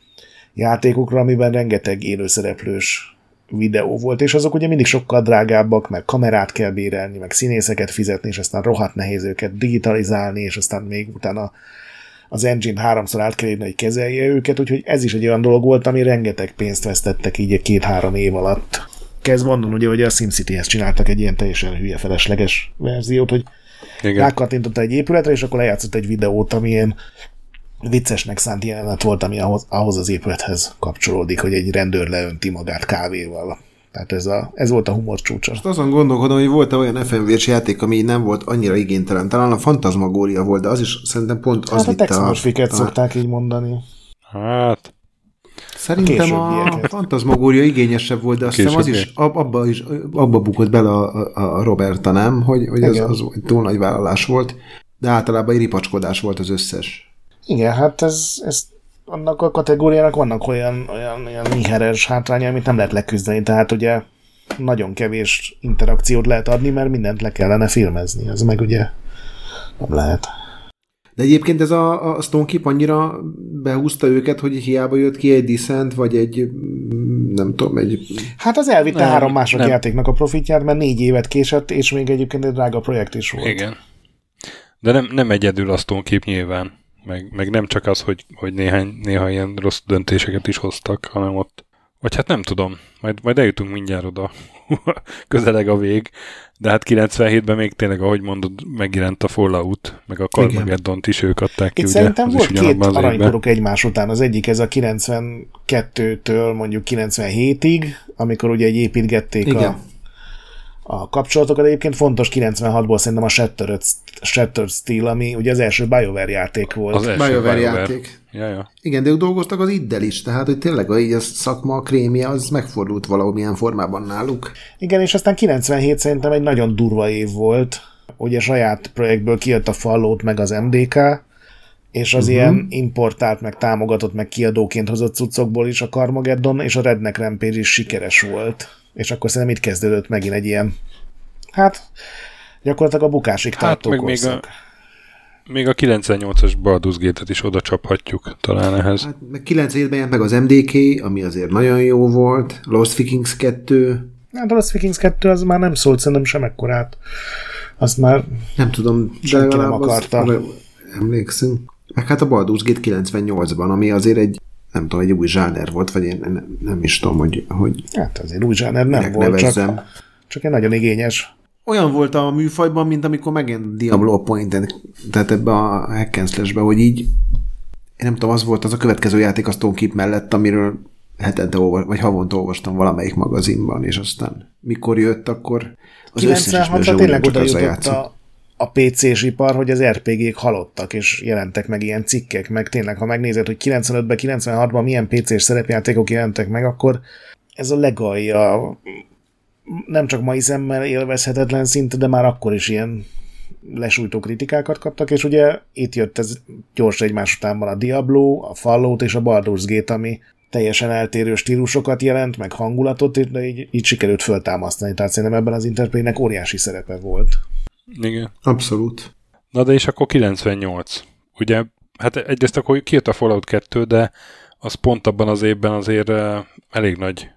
játékokra, amiben rengeteg élőszereplős videó volt, és azok ugye mindig sokkal drágábbak, meg kamerát kell bérelni, meg színészeket fizetni, és aztán rohadt nehéz őket digitalizálni, és aztán még utána az engine háromszor át kell írni, hogy kezelje őket, úgyhogy ez is egy olyan dolog volt, ami rengeteg pénzt vesztettek így két-három év alatt. Kezd mondani, ugye, hogy a SimCity-hez csináltak egy ilyen teljesen hülye felesleges verziót, hogy rákattintotta egy épületre, és akkor lejátszott egy videót, ami ilyen viccesnek szánt jelenet volt, ami ahhoz, ahhoz az épülethez kapcsolódik, hogy egy rendőr leönti magát kávéval. Tehát ez, a, ez volt a humor csúcsa. Most azon gondolkodom, hogy volt-e olyan FMV-s játék, ami nem volt annyira igénytelen. Talán a Fantasmagória volt, de az is szerintem pont az hát a a... szokták így mondani. Hát... Szerintem a, a Fantasmagória igényesebb volt, de azt hiszem az is abba, is, abba bukott bele a, a, a Roberta, nem? Hogy, hogy ez az, az túl nagy vállalás volt, de általában egy ripacskodás volt az összes. Igen, hát ez, ez annak a kategóriának vannak olyan, olyan, olyan inheres hátránya, amit nem lehet leküzdeni, tehát ugye nagyon kevés interakciót lehet adni, mert mindent le kellene filmezni, ez meg ugye nem lehet. De egyébként ez a, a Stone Keep annyira behúzta őket, hogy hiába jött ki egy Descent, vagy egy nem tudom, egy... Hát az elvitte nem, három mások nem. játéknak a profitját, mert négy évet késett, és még egyébként egy drága projekt is volt. Igen. De nem, nem egyedül a Stone Keep nyilván meg, meg nem csak az, hogy, hogy néhány, néha ilyen rossz döntéseket is hoztak, hanem ott, vagy hát nem tudom, majd, majd eljutunk mindjárt oda, közeleg a vég, de hát 97-ben még tényleg, ahogy mondod, megjelent a Fallout, meg a carmageddon is ők adták ki, Itt ugye? szerintem volt két aranykoruk egymás után, az egyik ez a 92-től mondjuk 97-ig, amikor ugye egy építgették Igen. a a kapcsolatokat. Egyébként fontos 96-ból szerintem a Shattered, Shattered Steel, ami ugye az első BioWare játék volt. Az első BioWare, BioWare játék. Ja, ja. Igen, de ők dolgoztak az iddel is, tehát hogy tényleg a, így a szakma, a krémje, az megfordult valamilyen formában náluk. Igen, és aztán 97 szerintem egy nagyon durva év volt. Ugye saját projektből kijött a Fallout meg az MDK, és az uh-huh. ilyen importált, meg támogatott, meg kiadóként hozott cuccokból is a Carmageddon és a Redneck Rampage is sikeres volt. És akkor szerintem itt kezdődött megint egy ilyen, hát gyakorlatilag a bukásig hát tartó meg még a, még a 98-as Baldur's Gate-et is oda csaphatjuk talán ehhez. Hát, meg 97-ben jelent meg az MDK, ami azért nagyon jó volt, Lost Vikings 2. Hát a Lost Vikings 2 az már nem szólt szerintem sem ekkorát. Azt már nem tudom, de nem akarta. Az, emlékszünk. Meg hát a Baldur's Gate 98-ban, ami azért egy nem tudom, egy új zsáner volt, vagy én nem, nem is tudom, hogy, hogy Hát azért új zsáner nem volt, csak, csak egy nagyon igényes. Olyan volt a műfajban, mint amikor megint Diablo Point, tehát ebbe a hack hogy így én nem tudom, az volt az a következő játék a Stone Keep mellett, amiről hetente olvas, vagy havonta olvastam valamelyik magazinban, és aztán mikor jött, akkor az összes tényleg oda jutott a, a PC-s ipar, hogy az RPG-k halottak, és jelentek meg ilyen cikkek, meg tényleg, ha megnézed, hogy 95-ben, 96-ban milyen PC-s szerepjátékok jelentek meg, akkor ez a legalja nem csak mai szemmel élvezhetetlen szint, de már akkor is ilyen lesújtó kritikákat kaptak, és ugye itt jött ez gyors egymás utánban a Diablo, a Fallout és a Baldur's Gate, ami teljesen eltérő stílusokat jelent, meg hangulatot, de így, így sikerült föltámasztani, tehát szerintem ebben az interprének óriási szerepe volt. Igen. Abszolút. Na de és akkor 98. Ugye, hát egyrészt akkor kijött a Fallout 2, de az pont abban az évben azért uh, elég nagy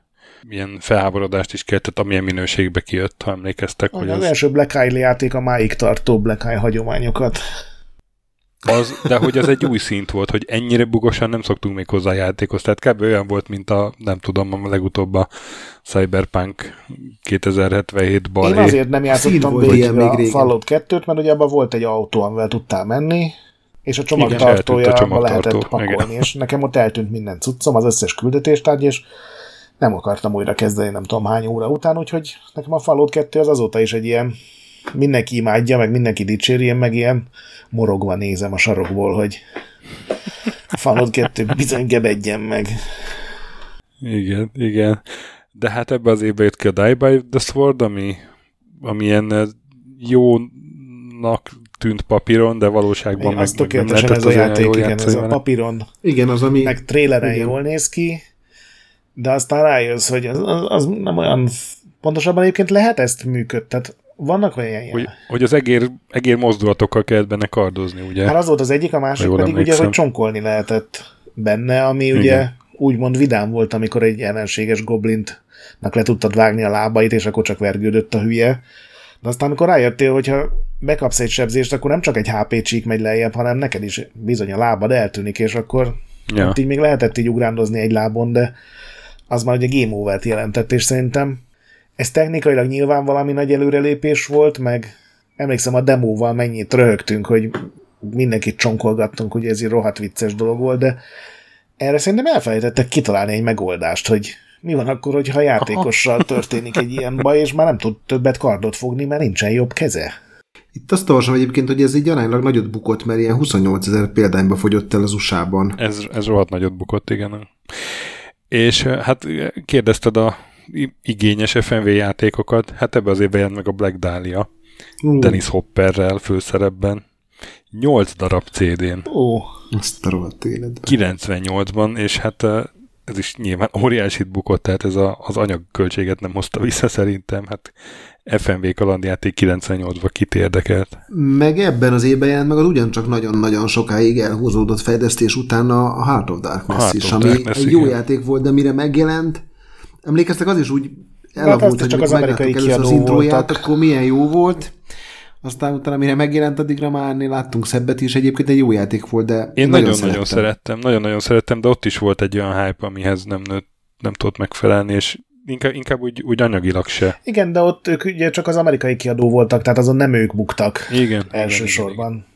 ilyen felháborodást is keltett, amilyen minőségbe kijött, ha emlékeztek. Hogy az, az első Black Eye játék a máig tartó Black Eye hagyományokat. Az, de hogy az egy új szint volt, hogy ennyire bugosan nem szoktunk még hozzá játékhoz. Tehát kb. olyan volt, mint a, nem tudom, a legutóbb a Cyberpunk 2077 balé. Én azért nem játszottam végig a még Fallout 2-t, mert ugye abban volt egy autó, amivel tudtál menni, és a csomagtartója lehetett pakolni, igen. és nekem ott eltűnt minden cuccom, az összes küldetéstárgy, és nem akartam újra kezdeni nem tudom hány óra után, úgyhogy nekem a Fallout 2 az azóta is egy ilyen mindenki imádja, meg mindenki dicséri, én meg ilyen morogva nézem a sarokból, hogy a Fallout 2 bizony gebedjen meg. Igen, igen. De hát ebbe az évben jött ki a Die by the Sword, ami, ami ilyen eh, jónak tűnt papíron, de valóságban meg, meg nem lehetett ez a játék, igen, ez a papíron. Igen, az, ami... Meg tréleren igen. jól néz ki, de aztán rájössz, hogy az, az, az nem olyan, pontosabban egyébként lehet ezt működtet. Vannak olyan hogy, hogy az egér, egér mozdulatokkal kellett benne kardozni, ugye? Hát az volt az egyik, a másik pedig emlékszem. ugye, hogy csonkolni lehetett benne, ami Igen. ugye úgymond vidám volt, amikor egy ellenséges goblintnak le tudtad vágni a lábait, és akkor csak vergődött a hülye. De aztán, amikor rájöttél, hogyha bekapsz egy sebzést, akkor nem csak egy HP csík megy lejjebb, hanem neked is bizony a lábad eltűnik, és akkor ja. így még lehetett így ugrándozni egy lábon, de az már ugye game over jelentett, és szerintem ez technikailag nyilván valami nagy előrelépés volt, meg emlékszem a demóval mennyit röhögtünk, hogy mindenkit csonkolgattunk, hogy ez egy rohadt vicces dolog volt, de erre szerintem elfelejtettek kitalálni egy megoldást, hogy mi van akkor, hogyha a játékossal történik egy ilyen baj, és már nem tud többet kardot fogni, mert nincsen jobb keze. Itt azt olvasom egyébként, hogy ez egy aránylag nagyot bukott, mert ilyen 28 ezer példányba fogyott el az USA-ban. Ez, ez rohadt nagyot bukott, igen. És hát kérdezted a igényes FMV játékokat, hát ebbe az évben jelent meg a Black Dahlia, uh. Dennis Hopperrel főszerepben. 8 darab CD-n. Ó, oh. azt a 98-ban, és hát ez is nyilván óriásit bukott, tehát ez a, az anyagköltséget nem hozta vissza szerintem, hát FMV kalandjáték 98-ban kit érdekelt. Meg ebben az évben jelent meg az ugyancsak nagyon-nagyon sokáig elhúzódott fejlesztés után a Heart of Darkness Heart is, of ami Darkness, egy jó igen. játék volt, de mire megjelent, emlékeztek, az is úgy elavult, hát hogy csak az amerikai az intróját, akkor milyen jó volt, aztán utána, mire megjelent, addigra már láttunk szebbet is, egyébként egy jó játék volt, de Én nagyon-nagyon szerettem, nagyon-nagyon szerettem, de ott is volt egy olyan hype, amihez nem, nőtt, nem tudott megfelelni, és inkább, inkább úgy, úgy anyagilag se. Igen, de ott ők ugye csak az amerikai kiadó voltak, tehát azon nem ők buktak igen, elsősorban. Igen, igen.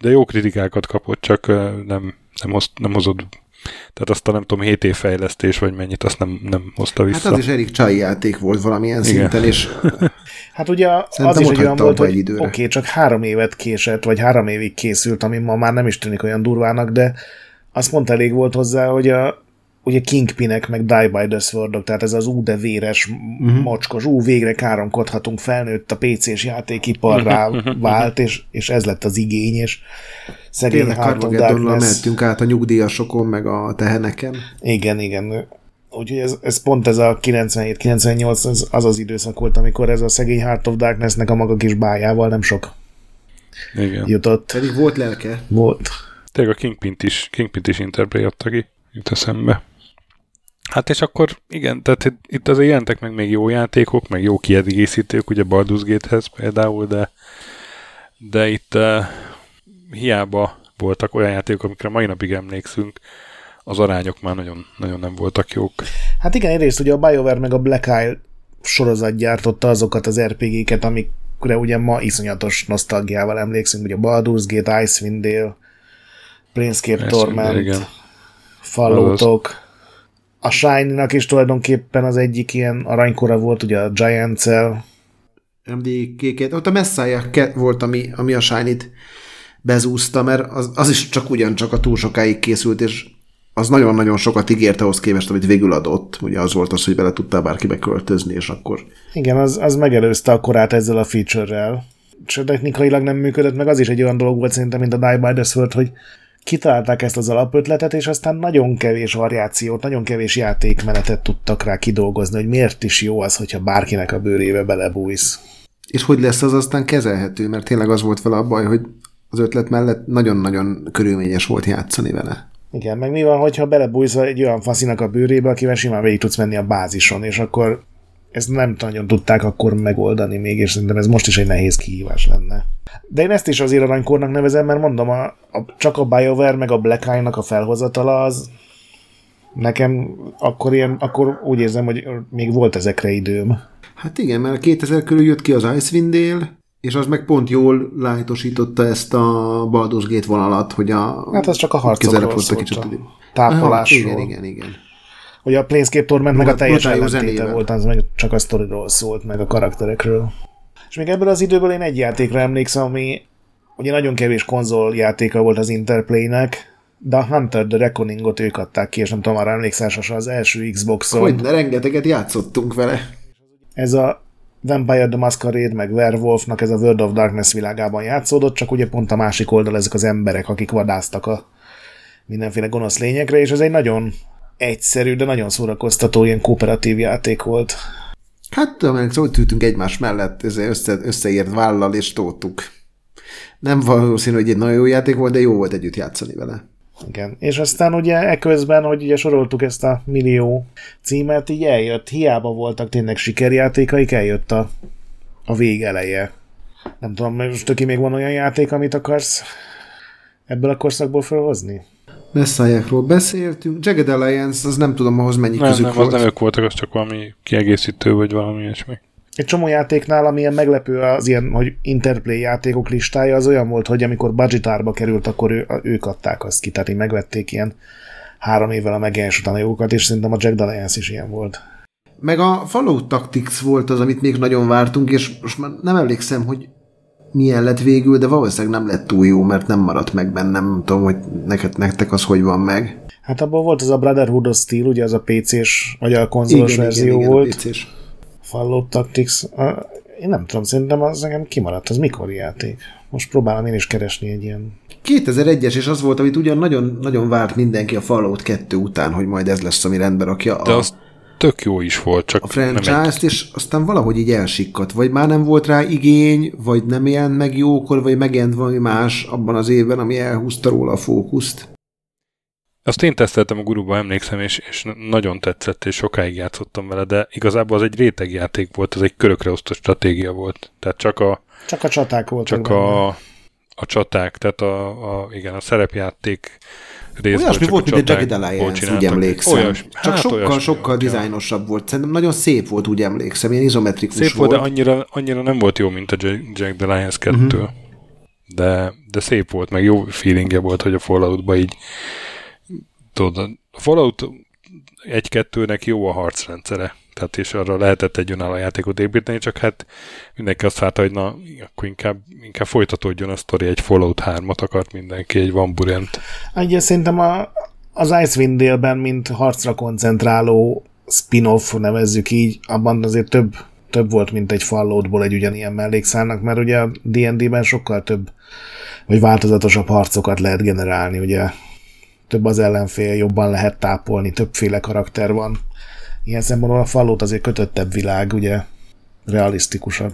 De jó kritikákat kapott, csak nem, nem, hoz, nem hozott tehát azt a nem tudom, 7 év fejlesztés, vagy mennyit, azt nem, nem hozta vissza. Hát az is Erik Csai játék volt valamilyen Igen. szinten, és Hát ugye az is egy olyan volt, hogy oké, okay, csak három évet késett, vagy három évig készült, ami ma már nem is tűnik olyan durvának, de azt mondta elég volt hozzá, hogy a, ugye Kingpinek, meg Die by the sword tehát ez az ú de véres, uh-huh. mocskos, ú, végre káromkodhatunk, felnőtt a PC-s játékiparrá vált, és, és ez lett az igény, és szegény Tényleg Carmageddonnal mehetünk át a nyugdíjasokon, meg a teheneken. Igen, igen. Úgyhogy ez, ez pont ez a 97-98 az, az az időszak volt, amikor ez a szegény Heart of Darknessnek a maga kis bájával nem sok igen. jutott. Pedig volt lelke. Volt. Tényleg a Kingpin-t is, Kingpin-t is Interplay adta ki, jut eszembe. Hát és akkor igen, tehát itt azért jelentek meg még jó játékok, meg jó kiegészítők, ugye Baldur's Gate-hez például, de, de itt uh, hiába voltak olyan játékok, amikre mai napig emlékszünk, az arányok már nagyon, nagyon nem voltak jók. Hát igen, egyrészt ugye a BioWare meg a Black Isle sorozat gyártotta azokat az RPG-ket, amikre ugye ma iszonyatos nosztalgiával emlékszünk, ugye Baldur's Gate, Icewind Dale, Planescape Torment, Falloutok, a Shiny-nak is tulajdonképpen az egyik ilyen aranykora volt, ugye a Giants-el. MD-kéket. Ott a Messiah volt, ami, ami a Shiny-t bezúzta, mert az, az is csak ugyancsak a túl sokáig készült, és az nagyon-nagyon sokat ígért ahhoz képest, amit végül adott. Ugye az volt az, hogy bele tudtál bárkibe költözni, és akkor... Igen, az, az megelőzte a korát ezzel a feature-rel. És technikailag nem működött, meg az is egy olyan dolog volt szerintem, mint a Die by the Sword, hogy kitalálták ezt az alapötletet, és aztán nagyon kevés variációt, nagyon kevés játékmenetet tudtak rá kidolgozni, hogy miért is jó az, hogyha bárkinek a bőrébe belebújsz. És hogy lesz az aztán kezelhető, mert tényleg az volt vele a baj, hogy az ötlet mellett nagyon-nagyon körülményes volt játszani vele. Igen, meg mi van, hogyha belebújsz egy olyan faszinak a bőrébe, akivel simán végig tudsz menni a bázison, és akkor ezt nem nagyon tudták akkor megoldani még, és szerintem ez most is egy nehéz kihívás lenne. De én ezt is azért aranykornak nevezem, mert mondom, a, a, csak a BioWare meg a Black Eye-nak a felhozatala az nekem akkor, ilyen, akkor úgy érzem, hogy még volt ezekre időm. Hát igen, mert 2000 körül jött ki az Icewind Dale, és az meg pont jól lájtosította ezt a Baldur's Gate vonalat, hogy a... Hát az csak a harcokról szólt, kicsit. Tápolásról. igen, igen, igen. Hogy a Planescape Torment meg a teljes ellentéte volt, az meg csak a sztoriról szólt, meg a karakterekről. És még ebből az időből én egy játékra emlékszem, ami ugye nagyon kevés konzol játéka volt az Interplay-nek, de a Hunter the Reckoning-ot ők adták ki, és nem tudom, arra emlékszel az első Xbox-on. Hogy ne rengeteget játszottunk vele. Ez a Vampire the Masquerade, meg Werewolfnak ez a World of Darkness világában játszódott, csak ugye pont a másik oldal ezek az emberek, akik vadáztak a mindenféle gonosz lényekre, és ez egy nagyon egyszerű, de nagyon szórakoztató ilyen kooperatív játék volt. Hát, amelyek szóval tűtünk egymás mellett, össze, összeért vállal és tótuk. Nem valószínű, hogy egy nagyon jó játék volt, de jó volt együtt játszani vele. Igen. És aztán ugye eközben, hogy ugye soroltuk ezt a millió címet, így eljött, hiába voltak tényleg sikerjátékaik, eljött a, a végeleje. Nem tudom, most töki még van olyan játék, amit akarsz ebből a korszakból felhozni? Messzájákról beszéltünk. Jagged Alliance, az nem tudom, ahhoz mennyi nem, közük nem, volt. az nem ők voltak, az csak valami kiegészítő, vagy valami ilyesmi. Egy csomó játéknál, ami ilyen meglepő az ilyen, hogy Interplay játékok listája, az olyan volt, hogy amikor budgetárba került, akkor ő, ők adták azt ki, tehát így megvették ilyen három évvel a megjelenés után a jókat, és szerintem a Jack Alliance is ilyen volt. Meg a Fallout Tactics volt az, amit még nagyon vártunk, és most már nem emlékszem, hogy milyen lett végül, de valószínűleg nem lett túl jó, mert nem maradt meg bennem, nem tudom, hogy neked, nektek az hogy van meg. Hát abban volt az a Brotherhood of Steel, ugye az a PC-s, vagy a konzolos igen, verzió igen, igen, volt. A PC-s. Fallout Tactics. Én nem tudom, szerintem az nekem kimaradt. Az mikor játék? Most próbálom én is keresni egy ilyen 2001-es, és az volt, amit ugyan nagyon, nagyon várt mindenki a Fallout 2 után, hogy majd ez lesz, ami rendbe rakja. De a... az tök jó is volt, csak a franchise-t, és aztán valahogy így elsikkadt, vagy már nem volt rá igény, vagy nem jelent meg jókor, vagy megjelent valami más abban az évben, ami elhúzta róla a fókuszt. Azt én teszteltem a guruba, emlékszem, és, és nagyon tetszett, és sokáig játszottam vele, de igazából az egy rétegjáték volt, az egy körökre osztott stratégia volt. Tehát csak a... Csak a csaták voltak. Csak a, a csaták, tehát a, a, igen, a szerepjáték részből Olyasmi volt, mint a Jagged Alliance, úgy emlékszem. Olyas, hát csak sokkal, olyasmi, sokkal dizájnosabb volt. Szerintem nagyon szép volt, úgy emlékszem. Ilyen izometrikus szép volt. de annyira, annyira nem volt jó, mint a Jagged Alliance 2. Uh-huh. Mhm. De, de szép volt, meg jó feelingje volt, hogy a Falloutba így tudod, a Fallout egy-kettőnek jó a harcrendszere, tehát és arra lehetett egy önálló játékot építeni, csak hát mindenki azt várta, hogy na, akkor inkább, inkább folytatódjon a sztori, egy Fallout 3-at akart mindenki, egy Van Burent. Ugye szerintem a, az Icewind Dale-ben, mint harcra koncentráló spin-off, nevezzük így, abban azért több, több volt, mint egy Falloutból egy ugyanilyen mellékszálnak, mert ugye a D&D-ben sokkal több, vagy változatosabb harcokat lehet generálni, ugye több az ellenfél, jobban lehet tápolni, többféle karakter van. Ilyen szempontból a Fallout azért kötöttebb világ, ugye realisztikusabb.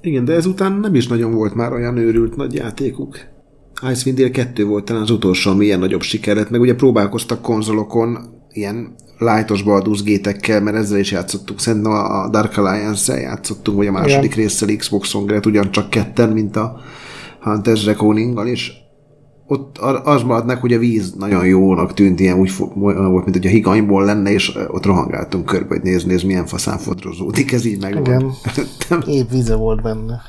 Igen, de ezután nem is nagyon volt már olyan őrült nagy játékuk. Icewind Dale 2 volt talán az utolsó, ami ilyen nagyobb siker lett, meg ugye próbálkoztak konzolokon ilyen lightos Baldur's gétekkel, mert ezzel is játszottuk. Szerintem a Dark Alliance-szel játszottunk, vagy a második Igen. résszel Xbox-on, ugyancsak ketten, mint a Hunter's Reckoning-gal, és ott az maradt meg, hogy a víz nagyon jónak tűnt, ilyen úgy volt, mint hogy a higanyból lenne, és ott rohangáltunk körbe, hogy nézd, nézd, milyen faszán fodrozódik, ez így meg Igen, épp víze volt benne.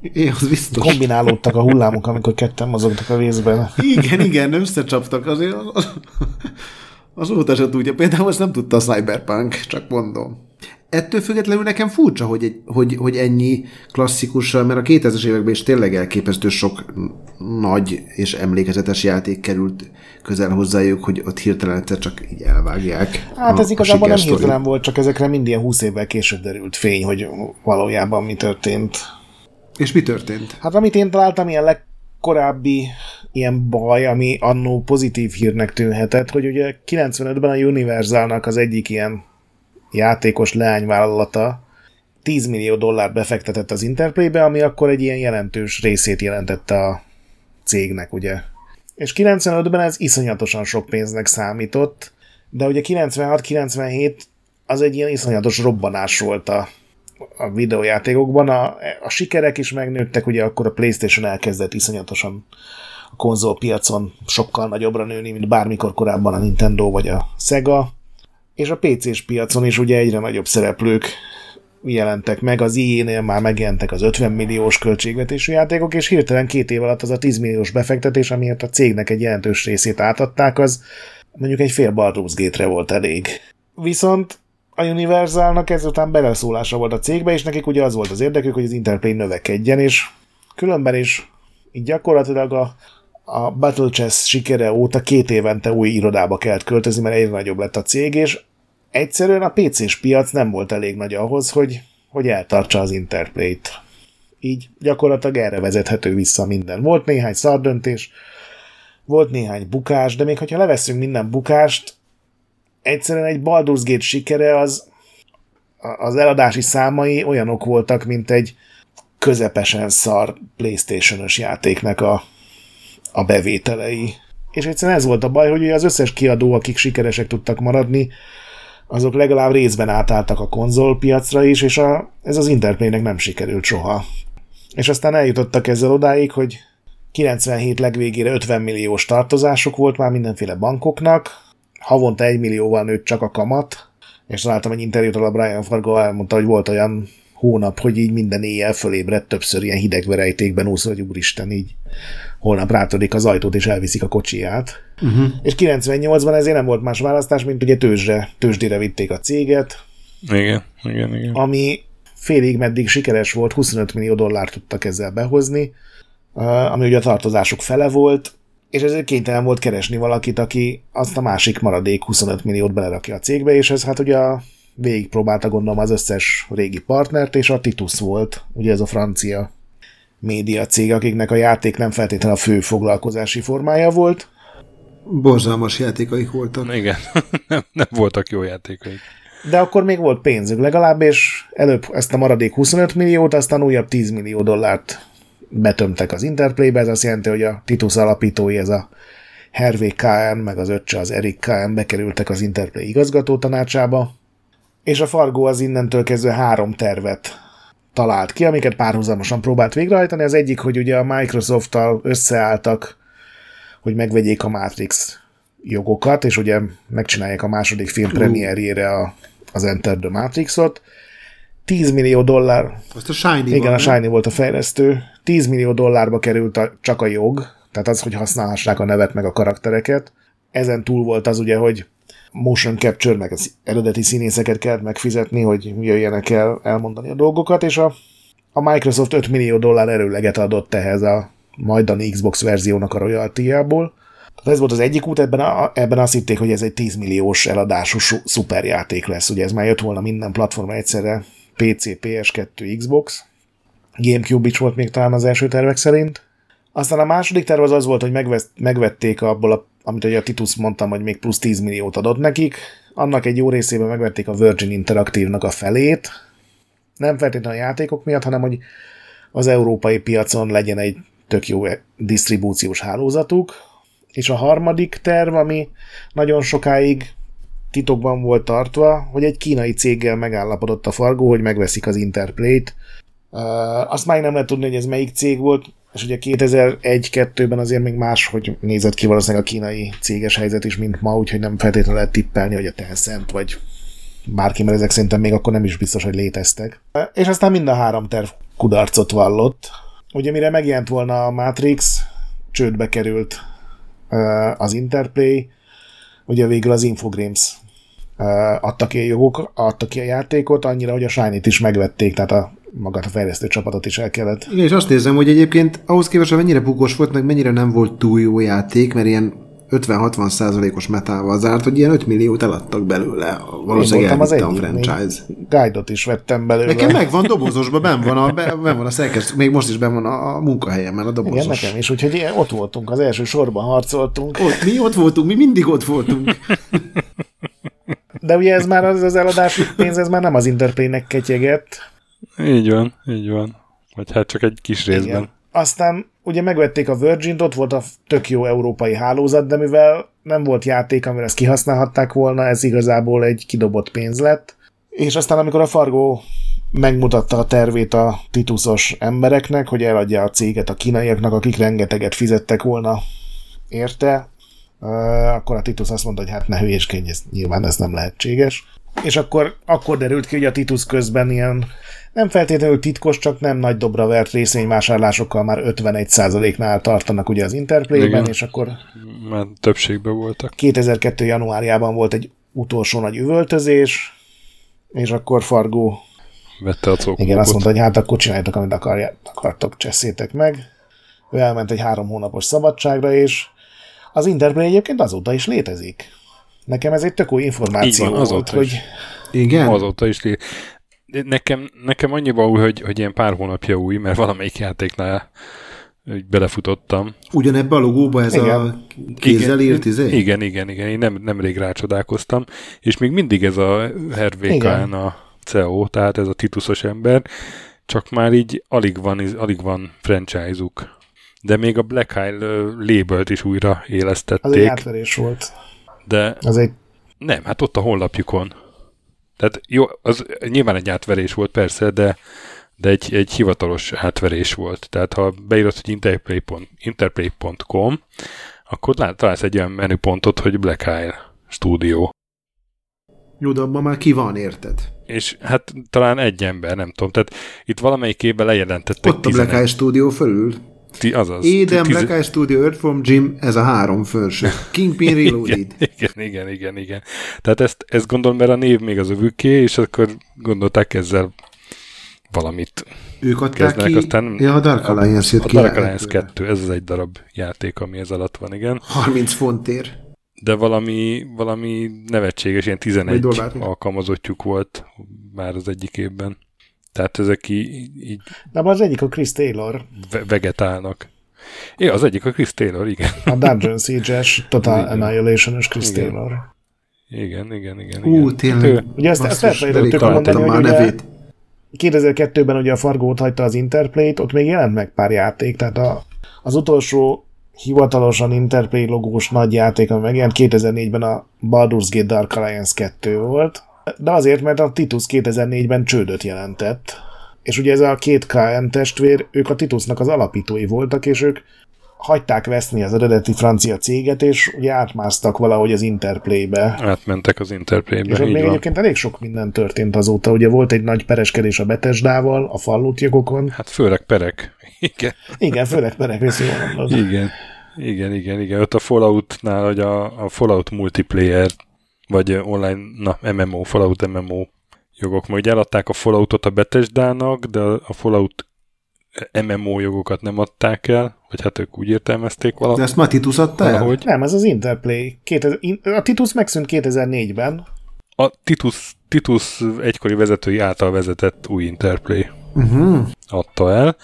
É, az biztos. Kombinálódtak a hullámok, amikor ketten mozogtak a vízben. Igen, igen, összecsaptak. Azért az, azóta se tudja. Például most nem tudta a Cyberpunk, csak mondom. Ettől függetlenül nekem furcsa, hogy, egy, hogy, hogy ennyi klasszikussal, mert a 2000-es években is tényleg elképesztő sok nagy és emlékezetes játék került közel hozzájuk, hogy ott hirtelen egyszer csak így elvágják. Hát ez igazából nem hirtelen volt, csak ezekre mind ilyen 20 évvel később derült fény, hogy valójában mi történt. És mi történt? Hát amit én találtam, ilyen legkorábbi ilyen baj, ami annó pozitív hírnek tűnhetett, hogy ugye 95-ben a Universalnak az egyik ilyen játékos leányvállalata 10 millió dollárt befektetett az Interplaybe, ami akkor egy ilyen jelentős részét jelentette a cégnek, ugye. És 95-ben ez iszonyatosan sok pénznek számított, de ugye 96-97 az egy ilyen iszonyatos robbanás volt a, a videójátékokban. A, a sikerek is megnőttek, ugye akkor a Playstation elkezdett iszonyatosan a konzolpiacon sokkal nagyobbra nőni, mint bármikor korábban a Nintendo vagy a Sega és a PC-s piacon is ugye egyre nagyobb szereplők jelentek meg, az IE-nél már megjelentek az 50 milliós költségvetésű játékok, és hirtelen két év alatt az a 10 milliós befektetés, amiért a cégnek egy jelentős részét átadták, az mondjuk egy fél Baldur's Gate-re volt elég. Viszont a Universalnak ezután beleszólása volt a cégbe, és nekik ugye az volt az érdekük, hogy az Interplay növekedjen, és különben is így gyakorlatilag a, a Battle Chess sikere óta két évente új irodába kellett költözni, mert egyre nagyobb lett a cég, és egyszerűen a PC-s piac nem volt elég nagy ahhoz, hogy, hogy eltartsa az Interplay-t. Így gyakorlatilag erre vezethető vissza minden. Volt néhány szardöntés, volt néhány bukás, de még hogyha leveszünk minden bukást, egyszerűen egy Baldur's Gate sikere az az eladási számai olyanok voltak, mint egy közepesen szar Playstation-ös játéknak a a bevételei. És egyszerűen ez volt a baj, hogy az összes kiadó, akik sikeresek tudtak maradni, azok legalább részben átálltak a konzolpiacra is, és a, ez az Interplaynek nem sikerült soha. És aztán eljutottak ezzel odáig, hogy 97 legvégére 50 milliós tartozásuk volt már mindenféle bankoknak, havonta 1 millióval nőtt csak a kamat, és találtam egy interjút, a Brian Fargo elmondta, hogy volt olyan hónap, hogy így minden éjjel fölébredt többször ilyen hideg verejtékben úszva, hogy úristen, így holnap rátörik az ajtót és elviszik a kocsiját. Uh-huh. És 98-ban ezért nem volt más választás, mint ugye tőzsre, tőzsdére vitték a céget. Igen, igen, igen. Ami félig meddig sikeres volt, 25 millió dollárt tudtak ezzel behozni, ami ugye a tartozásuk fele volt, és ezért kénytelen volt keresni valakit, aki azt a másik maradék 25 milliót belerakja a cégbe, és ez hát ugye a végigpróbálta gondolom az összes régi partnert, és a Titus volt, ugye ez a francia média cég, akiknek a játék nem feltétlenül a fő foglalkozási formája volt. Borzalmas játékaik voltak. Igen, nem, nem voltak jó játékaik. De akkor még volt pénzük legalább, és előbb ezt a maradék 25 milliót, aztán újabb 10 millió dollárt betömtek az Interplaybe, ez azt jelenti, hogy a Titus alapítói, ez a Hervé KM, meg az öccse az Erik KM bekerültek az Interplay igazgató tanácsába, és a Fargo az innentől kezdve három tervet talált ki, amiket párhuzamosan próbált végrehajtani. Az egyik, hogy ugye a Microsoft-tal összeálltak, hogy megvegyék a Matrix jogokat, és ugye megcsinálják a második film premierjére a, az Enter the Matrixot. 10 millió dollár. Azt a Shiny Igen, van, a Shiny volt a fejlesztő. 10 millió dollárba került a, csak a jog, tehát az, hogy használhassák a nevet meg a karaktereket. Ezen túl volt az ugye, hogy motion capture, meg az eredeti színészeket kellett megfizetni, hogy jöjjenek el elmondani a dolgokat, és a, a Microsoft 5 millió dollár erőleget adott ehhez a majdani Xbox verziónak a royalty Tehát ez volt az egyik út, ebben, a, ebben azt hitték, hogy ez egy 10 milliós eladású szuperjáték lesz. Ugye ez már jött volna minden platformra egyszerre, PC, PS2, Xbox, Gamecube is volt még talán az első tervek szerint. Aztán a második terv az az volt, hogy megvesz, megvették abból, a, amit ugye a Titus mondtam, hogy még plusz 10 milliót adott nekik. Annak egy jó részében megvették a Virgin Interactive-nak a felét. Nem feltétlenül a játékok miatt, hanem hogy az európai piacon legyen egy tök jó disztribúciós hálózatuk. És a harmadik terv, ami nagyon sokáig titokban volt tartva, hogy egy kínai céggel megállapodott a Fargo, hogy megveszik az Interplay-t. Azt már nem lehet tudni, hogy ez melyik cég volt, és ugye 2001-2-ben azért még más, hogy nézett ki valószínűleg a kínai céges helyzet is, mint ma, úgyhogy nem feltétlenül lehet tippelni, hogy a Tencent vagy bárki, mert ezek szerintem még akkor nem is biztos, hogy léteztek. És aztán mind a három terv kudarcot vallott. Ugye mire megjelent volna a Matrix, csődbe került az Interplay, ugye végül az Infogrames adta ki a jogok, adta ki a játékot, annyira, hogy a shiny is megvették, tehát a magát a fejlesztő csapatot is el kellett. Igen, és azt nézem, hogy egyébként ahhoz képest, hogy mennyire bukós volt, meg mennyire nem volt túl jó játék, mert ilyen 50-60 százalékos metával zárt, hogy ilyen 5 milliót eladtak belőle. Valószínűleg az a franchise. Guide-ot is vettem belőle. Nekem megvan dobozosban, ben van a, ben van a szerkesztő, még most is ben van a, a munkahelyemen a dobozos. Igen, nekem is, úgyhogy ott voltunk, az első sorban harcoltunk. Ott, mi ott voltunk, mi mindig ott voltunk. De ugye ez már az, az eladási pénz, ez már nem az Interplay-nek ketyegett. Így van, így van. Vagy hát csak egy kis részben. Igen. Aztán ugye megvették a Virgin-t, ott volt a tök jó európai hálózat, de mivel nem volt játék, amire ezt kihasználhatták volna, ez igazából egy kidobott pénz lett. És aztán amikor a Fargo megmutatta a tervét a tituszos embereknek, hogy eladja a céget a kínaiaknak, akik rengeteget fizettek volna érte, akkor a Titus azt mondta, hogy hát ne hülyéskedj, ez, nyilván ez nem lehetséges. És akkor, akkor derült ki, hogy a Titus közben ilyen nem feltétlenül titkos, csak nem nagy dobra vert részvényvásárlásokkal már 51%-nál tartanak ugye az Interplay-ben, és akkor... Már többségben voltak. 2002. januárjában volt egy utolsó nagy üvöltözés, és akkor Fargo vette a cokókot. Igen, azt mondta, hogy hát akkor csináljátok, amit akarját, akartok, cseszétek meg. Ő elment egy három hónapos szabadságra, és az Interplay egyébként azóta is létezik. Nekem ez egy tök új információ Így van, azóta volt, is. hogy... Igen? Azóta is létezik. Nekem, nekem annyiba új, hogy, hogy ilyen pár hónapja új, mert valamelyik játéknál belefutottam. Ugyanebben a logóba ez igen. a kézzel írt izé? Igen, igen, igen, én nem, nemrég rácsodálkoztam, és még mindig ez a Hervékán a CEO, tehát ez a tituszos ember, csak már így alig van, alig van franchise-uk. De még a Black Isle labelt is újra élesztették. Az egy átverés volt. De az egy... nem, hát ott a honlapjukon. Tehát jó, az nyilván egy átverés volt persze, de, de egy, egy hivatalos átverés volt. Tehát ha beírod, hogy interplay.com, interplay.com akkor találsz egy olyan menüpontot, hogy Black Isle Studio. Jó, de abban már ki van, érted? És hát talán egy ember, nem tudom. Tehát itt valamelyik évben lejelentettek Ott a Black Isle Studio fölül. Ti, azaz. Eden, tiz... Black Eye Studio, Earthworm Jim, ez a három felső. Kingpin Reloaded. igen, igen, igen, igen, igen. Tehát ezt, ezt gondolom, mert a név még az övüké, és akkor gondolták ezzel valamit ők adták kezdenek, ki, aztán ja, a Dark Alliance jött a ki. A Dark Alliance 2, ez az egy darab játék, ami ez alatt van, igen. 30 fontért. De valami, valami nevetséges, ilyen 11 alkalmazottjuk volt már az egyik évben. Tehát ezek így... így De az egyik a Chris Taylor. Ve- vegetálnak. Igen, az egyik a Chris Taylor, igen. A Dungeon Siege-es Total Annihilation-es Chris igen. Taylor. Igen, igen, igen. Ú, igen. tényleg. Ő, ugye ezt, ezt elfelejtettük mondani, hogy nevét. 2002-ben ugye a Fargo ott hagyta az Interplay-t, ott még jelent meg pár játék, tehát a, az utolsó hivatalosan Interplay logós nagy játék, ami megjelent 2004-ben a Baldur's Gate Dark Alliance 2 volt, de azért, mert a Titus 2004-ben csődöt jelentett. És ugye ez a két KM testvér, ők a Titusnak az alapítói voltak, és ők hagyták veszni az eredeti francia céget, és ugye átmásztak valahogy az Interplay-be. Átmentek az Interplay-be, És ott még van. egyébként elég sok minden történt azóta. Ugye volt egy nagy pereskedés a Betesdával, a Fallout jogokon. Hát főleg perek. Igen. Igen, főleg perek, részű Igen. Igen, igen, igen. Ott a Falloutnál, hogy a, a Fallout multiplayer vagy online, na, MMO, Fallout MMO jogok. Majd eladták a Falloutot a Betesdának, de a Fallout MMO jogokat nem adták el, vagy hát ők úgy értelmezték valahogy. De ezt már Titus adta el? Nem, ez az Interplay. 2000, a Titus megszűnt 2004-ben. A Titus, Titus egykori vezetői által vezetett új Interplay uh-huh. adta el,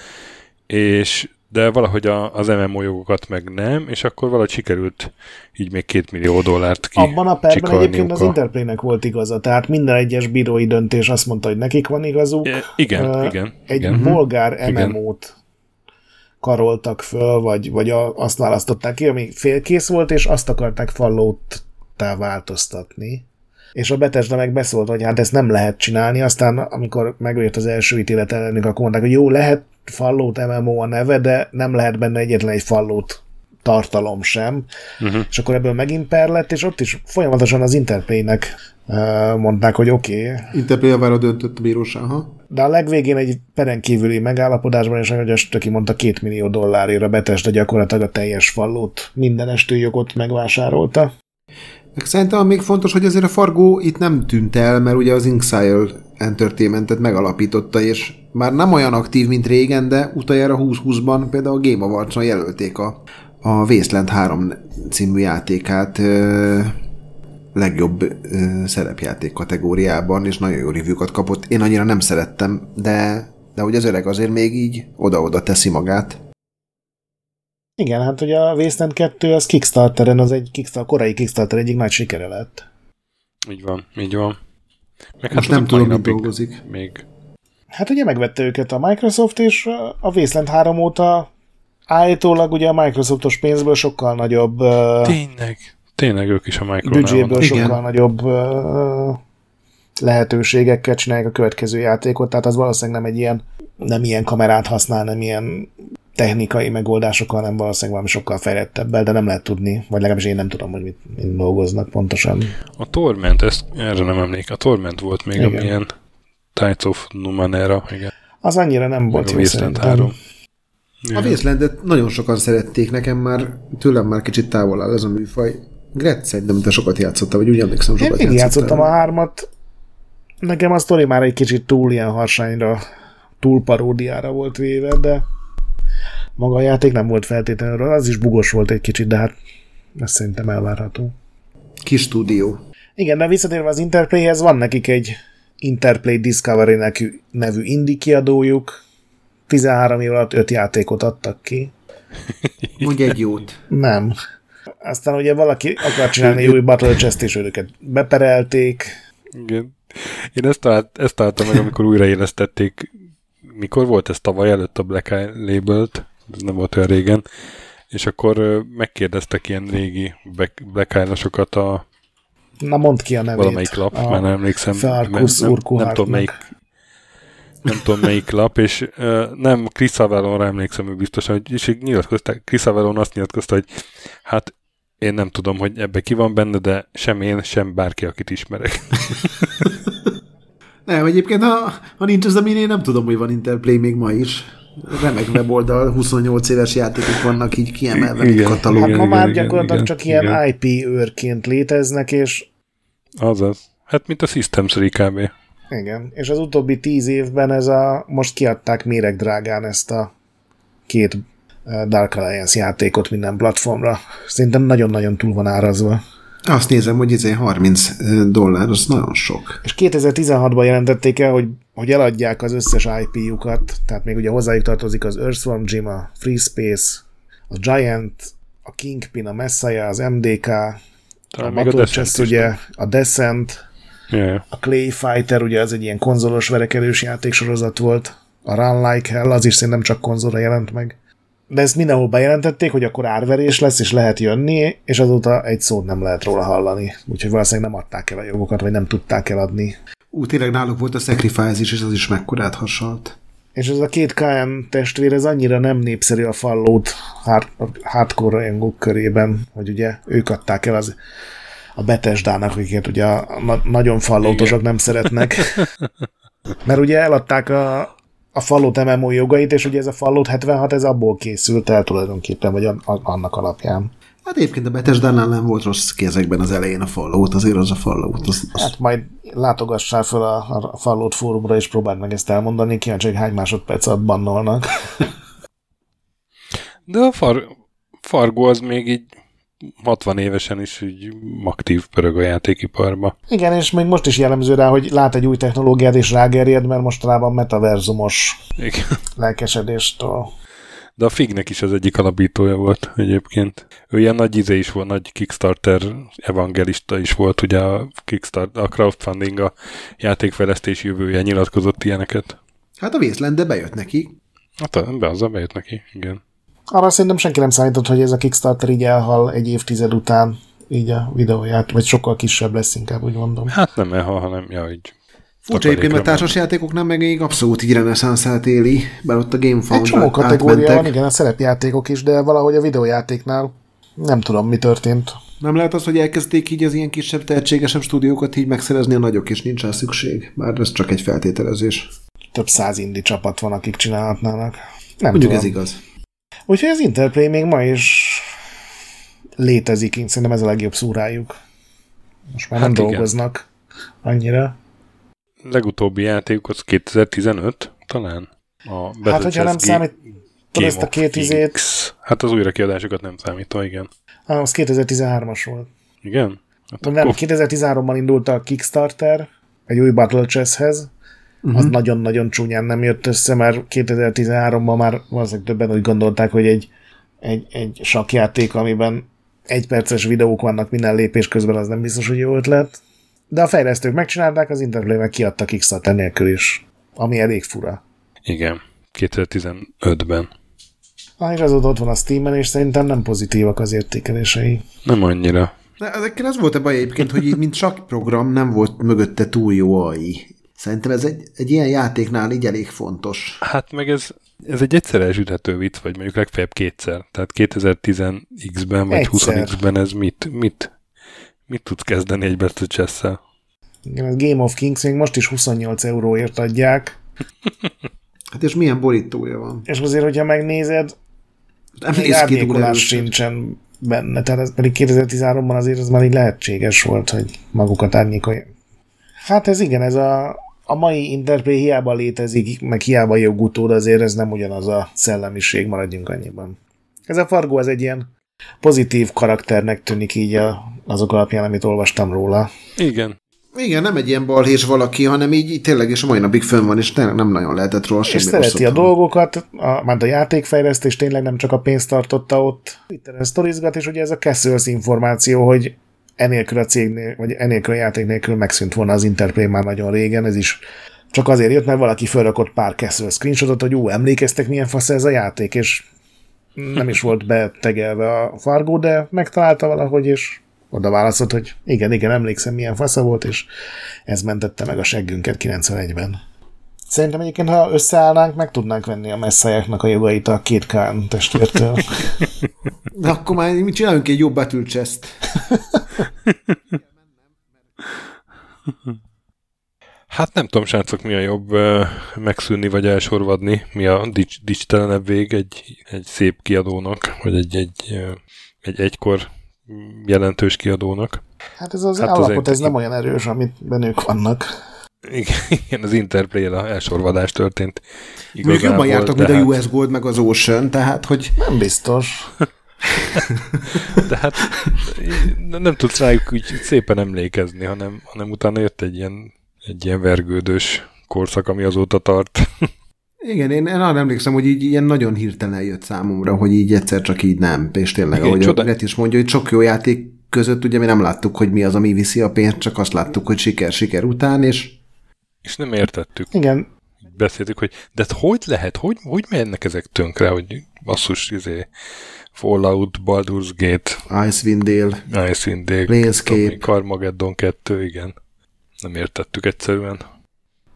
és de valahogy a, az MMO jogokat meg nem, és akkor valahogy sikerült így még két millió dollárt ki Abban a perben egyébként az Interplaynek volt igaza, tehát minden egyes bírói döntés azt mondta, hogy nekik van igazuk. E, igen, uh, igen. Egy igen. bolgár MMO-t karoltak föl, vagy, vagy a, azt választották ki, ami félkész volt, és azt akarták fallóttá változtatni. És a Bethesda meg beszólt, hogy hát ezt nem lehet csinálni, aztán amikor megjött az első ítélet ellenük, akkor mondták, hogy jó, lehet Fallout MMO a neve, de nem lehet benne egyetlen egy Fallout tartalom sem. Uh-huh. És akkor ebből megint per lett, és ott is folyamatosan az Interplay-nek uh, mondták, hogy oké. Okay. Interplay javára döntött a bíróság, ha? De a legvégén egy peren kívüli megállapodásban, és ahogy Stöki mondta, két millió dollárért a Bethesda gyakorlatilag a teljes Fallout minden estőjogot megvásárolta. Szerintem még fontos, hogy azért a Fargo itt nem tűnt el, mert ugye az Inxile Entertainmentet megalapította, és már nem olyan aktív, mint régen, de utoljára 2020-ban például a Game Awards-on jelölték a, a Wasteland 3 című játékát ö, legjobb ö, szerepjáték kategóriában, és nagyon jó review kapott. Én annyira nem szerettem, de, de hogy az öreg azért még így oda-oda teszi magát. Igen, hát ugye a Wasteland 2 az Kickstarteren, az egy Kickstarter, korai Kickstarter egyik nagy sikere lett. Így van, így van. Meg Most hát nem tudom, hogy dolgozik. Még. Hát ugye megvette őket a Microsoft, és a Wasteland 3 óta állítólag ugye a Microsoftos pénzből sokkal nagyobb... Tényleg, tényleg ők is a Microsoft. Büdzséből sokkal Igen. nagyobb lehetőségekkel csinálják a következő játékot, tehát az valószínűleg nem egy ilyen, nem ilyen kamerát használ, nem ilyen technikai megoldásokkal, nem valószínűleg valami sokkal fejlettebbel, de nem lehet tudni, vagy legalábbis én nem tudom, hogy mit, mit dolgoznak pontosan. A Torment, ezt erre nem emlék, a Torment volt még, igen. amilyen Tides of Numenera, igen. Az annyira nem volt jó Wasteland 3. A Wastelandet nagyon sokan szerették, nekem már tőlem már kicsit távol áll ez a műfaj. Gretz szerintem, te sokat játszottál, vagy úgy emlékszem, sokat Én játszottam a hármat. Nekem a sztori már egy kicsit túl ilyen harsányra, túl paródiára volt véve, de maga a játék nem volt feltétlenül, az is bugos volt egy kicsit, de hát ez szerintem elvárható. Kis stúdió. Igen, de visszatérve az Interplayhez, van nekik egy Interplay Discovery nevű indie kiadójuk, 13 év alatt 5 játékot adtak ki. Mondj egy jót. Nem. Aztán ugye valaki akar csinálni új Battle Chest, és őket beperelték. Igen. Én ezt, talált, ezt találtam meg, amikor újraélesztették. Mikor volt ez tavaly előtt a Black Eye Label-t? Ez nem volt olyan régen. És akkor megkérdeztek ilyen régi Black Eye-nosokat a Na mondd ki a nevét. Valamelyik lap, a már nem emlékszem. Farkus nem, nem, nem tudom melyik nem tudom melyik lap, és uh, nem Chris Avellonra emlékszem, ő biztos, hogy és nyilatkozták, Chris Avellon azt nyilatkozta, hogy hát én nem tudom, hogy ebbe ki van benne, de sem én, sem bárki, akit ismerek. nem, egyébként ha, ha nincs az, amin én nem tudom, hogy van Interplay még ma is. Remek weboldal, 28 éves játékok vannak így kiemelve, igen, katalóg. Hát ma már gyakorlatilag igen, csak igen. ilyen IP őrként léteznek, és Azaz. Hát, mint a Systems kb. Igen, és az utóbbi tíz évben ez a, most kiadták méreg drágán ezt a két eh, Dark Alliance játékot minden platformra. Szerintem nagyon-nagyon túl van árazva. Azt nézem, hogy ez 30 eh, dollár, az nagyon sok. És 2016-ban jelentették el, hogy, hogy eladják az összes IP-jukat, tehát még ugye hozzájuk tartozik az Earthworm Jim, a Free Space, a Giant, a Kingpin, a Messiah, az MDK, talán a Battle Chest, ugye, a Descent, yeah. a Clay Fighter, ugye az egy ilyen konzolos verekedős játéksorozat volt, a Run Like Hell, az is szerintem csak konzolra jelent meg. De ezt mindenhol bejelentették, hogy akkor árverés lesz, és lehet jönni, és azóta egy szót nem lehet róla hallani. Úgyhogy valószínűleg nem adták el a jogokat, vagy nem tudták eladni. Ú, tényleg náluk volt a Sacrifice is, és az is mekkorát hasonlt. És ez a két KM testvér, ez annyira nem népszerű a Fallout hardcore rajongók körében, hogy ugye ők adták el az a Betesdának, akiket ugye a, a nagyon falloutosok nem szeretnek. Mert ugye eladták a, a Fallout MMO jogait, és ugye ez a Fallout 76, ez abból készült el tulajdonképpen, vagy a, a, annak alapján. Hát egyébként a Bethesda-nál nem volt rossz kézekben az elején a Fallout, azért az a Fallout. Az, az... Hát majd látogassál fel a, a Fallout fórumra, és próbáld meg ezt elmondani, kíváncsi, hogy hány másodperc alatt bannolnak. De a far, Fargo az még így 60 évesen is így aktív pörög a játékiparba. Igen, és még most is jellemző rá, hogy lát egy új technológiát és rágerjed, mert mostanában metaverzumos Igen. lelkesedéstől. De a Fignek is az egyik alapítója volt egyébként. Ő ilyen nagy izé is volt, nagy Kickstarter evangelista is volt, ugye a, Kickstarter, a crowdfunding a játékfejlesztés jövője nyilatkozott ilyeneket. Hát a vészlen, de bejött neki. Hát be az a bejött neki, igen. Arra szerintem senki nem számított, hogy ez a Kickstarter így elhal egy évtized után, így a videóját, vagy sokkal kisebb lesz, inkább úgy mondom. Hát nem elhal, hanem ja, így Furcsa egyébként, mert társasjátékoknál meg még abszolút így reneszánszát éli, bár ott a Game Egy csomó kategória van, igen, a szerepjátékok is, de valahogy a videójátéknál nem tudom, mi történt. Nem lehet az, hogy elkezdték így az ilyen kisebb, tehetségesebb stúdiókat így megszerezni a nagyok, és nincs rá szükség. Bár ez csak egy feltételezés. Több száz indi csapat van, akik csinálhatnának. Nem Mondjuk tudom. ez igaz. Úgyhogy az Interplay még ma is létezik, én szerintem ez a legjobb szúrájuk. Most már hát nem igen. dolgoznak annyira. Legutóbbi játék az 2015 talán? A hát, hogyha nem számít, ezt a két izét... Hát az újrakiadásokat nem számítva, igen. Ah, az 2013-as volt. Igen? Hát nem, akkor... 2013-ban indult a Kickstarter egy új Battle Chess-hez, uh-huh. az nagyon-nagyon csúnyán nem jött össze, mert 2013-ban már valószínűleg többen úgy gondolták, hogy egy, egy, egy sakjáték, amiben egy perces videók vannak minden lépés közben, az nem biztos, hogy jó ötlet. De a fejlesztők megcsinálták, az Interplay meg kiadta Kickstarter nélkül is, ami elég fura. Igen, 2015-ben. Ah, és azóta ott van a Steam-en, és szerintem nem pozitívak az értékelései. Nem annyira. De ezekkel az volt a baj egyébként, hogy így, mint csak program nem volt mögötte túl jó AI. Szerintem ez egy, egy ilyen játéknál így elég fontos. Hát meg ez, ez egy egyszerre elzsüthető vicc, vagy mondjuk legfeljebb kétszer. Tehát 2010-ben vagy 20-ben ez mit, mit, mit tudsz kezdeni egy Battle chess Igen, a Game of Kings még most is 28 euróért adják. hát és milyen borítója van? És azért, hogyha megnézed, nem még árnyékolás sincsen benne, tehát ez pedig 2013-ban azért ez már így lehetséges volt, hogy magukat árnyékolják. Hát ez igen, ez a a mai Interplay hiába létezik, meg hiába jó utód, azért ez nem ugyanaz a szellemiség, maradjunk annyiban. Ez a Fargo az egy ilyen pozitív karakternek tűnik így a, azok alapján, amit olvastam róla. Igen. Igen, nem egy ilyen balhés valaki, hanem így, így tényleg, és a mai napig fönn van, és tényleg nem nagyon lehetett róla semmi És szereti a dolgokat, a, már a játékfejlesztés tényleg nem csak a pénzt tartotta ott. Itt sztorizgat, és ugye ez a Kessels információ, hogy enélkül a cégnél, vagy enélkül a játék nélkül megszűnt volna az Interplay már nagyon régen, ez is csak azért jött, mert valaki felrakott pár Castle screenshotot, hogy ú, emlékeztek milyen fasz ez a játék, és nem is volt betegelve a Fargo, de megtalálta valahogy, és oda válaszolt, hogy igen, igen, emlékszem, milyen fasza volt, és ez mentette meg a seggünket 91-ben. Szerintem egyébként, ha összeállnánk, meg tudnánk venni a messzajáknak a jogait a két Kán testvértől. De akkor már mi csinálunk egy jobb chest Hát nem tudom, srácok, mi a jobb megszűnni vagy elsorvadni, mi a dics, dicstelenebb vég egy, egy szép kiadónak, vagy egy, egy, egy egykor jelentős kiadónak. Hát ez az hát állapot, az ez nem olyan erős, amit bennük vannak. Igen, az Interplay a elsorvadás történt. Még jobban jártak, mint hát... a US Gold meg az Ocean, tehát hogy... Nem biztos. Tehát nem tudsz rájuk úgy szépen emlékezni, hanem, hanem utána jött egy ilyen, egy ilyen vergődős korszak, ami azóta tart. Igen, én, én arra emlékszem, hogy így ilyen nagyon hirtelen jött számomra, hogy így egyszer csak így nem. És tényleg, Igen, ahogy csoda... a is mondja, hogy sok jó játék között ugye mi nem láttuk, hogy mi az, ami viszi a pénzt, csak azt láttuk, hogy siker, siker után, és... És nem értettük. Igen. Beszéltük, hogy de hát hogy lehet, hogy, hogy mennek ezek tönkre, hogy basszus, izé, Fallout, Baldur's Gate, Icewind Dale, Icewind Dale, Planescape, Carmageddon 2, igen. Nem értettük egyszerűen.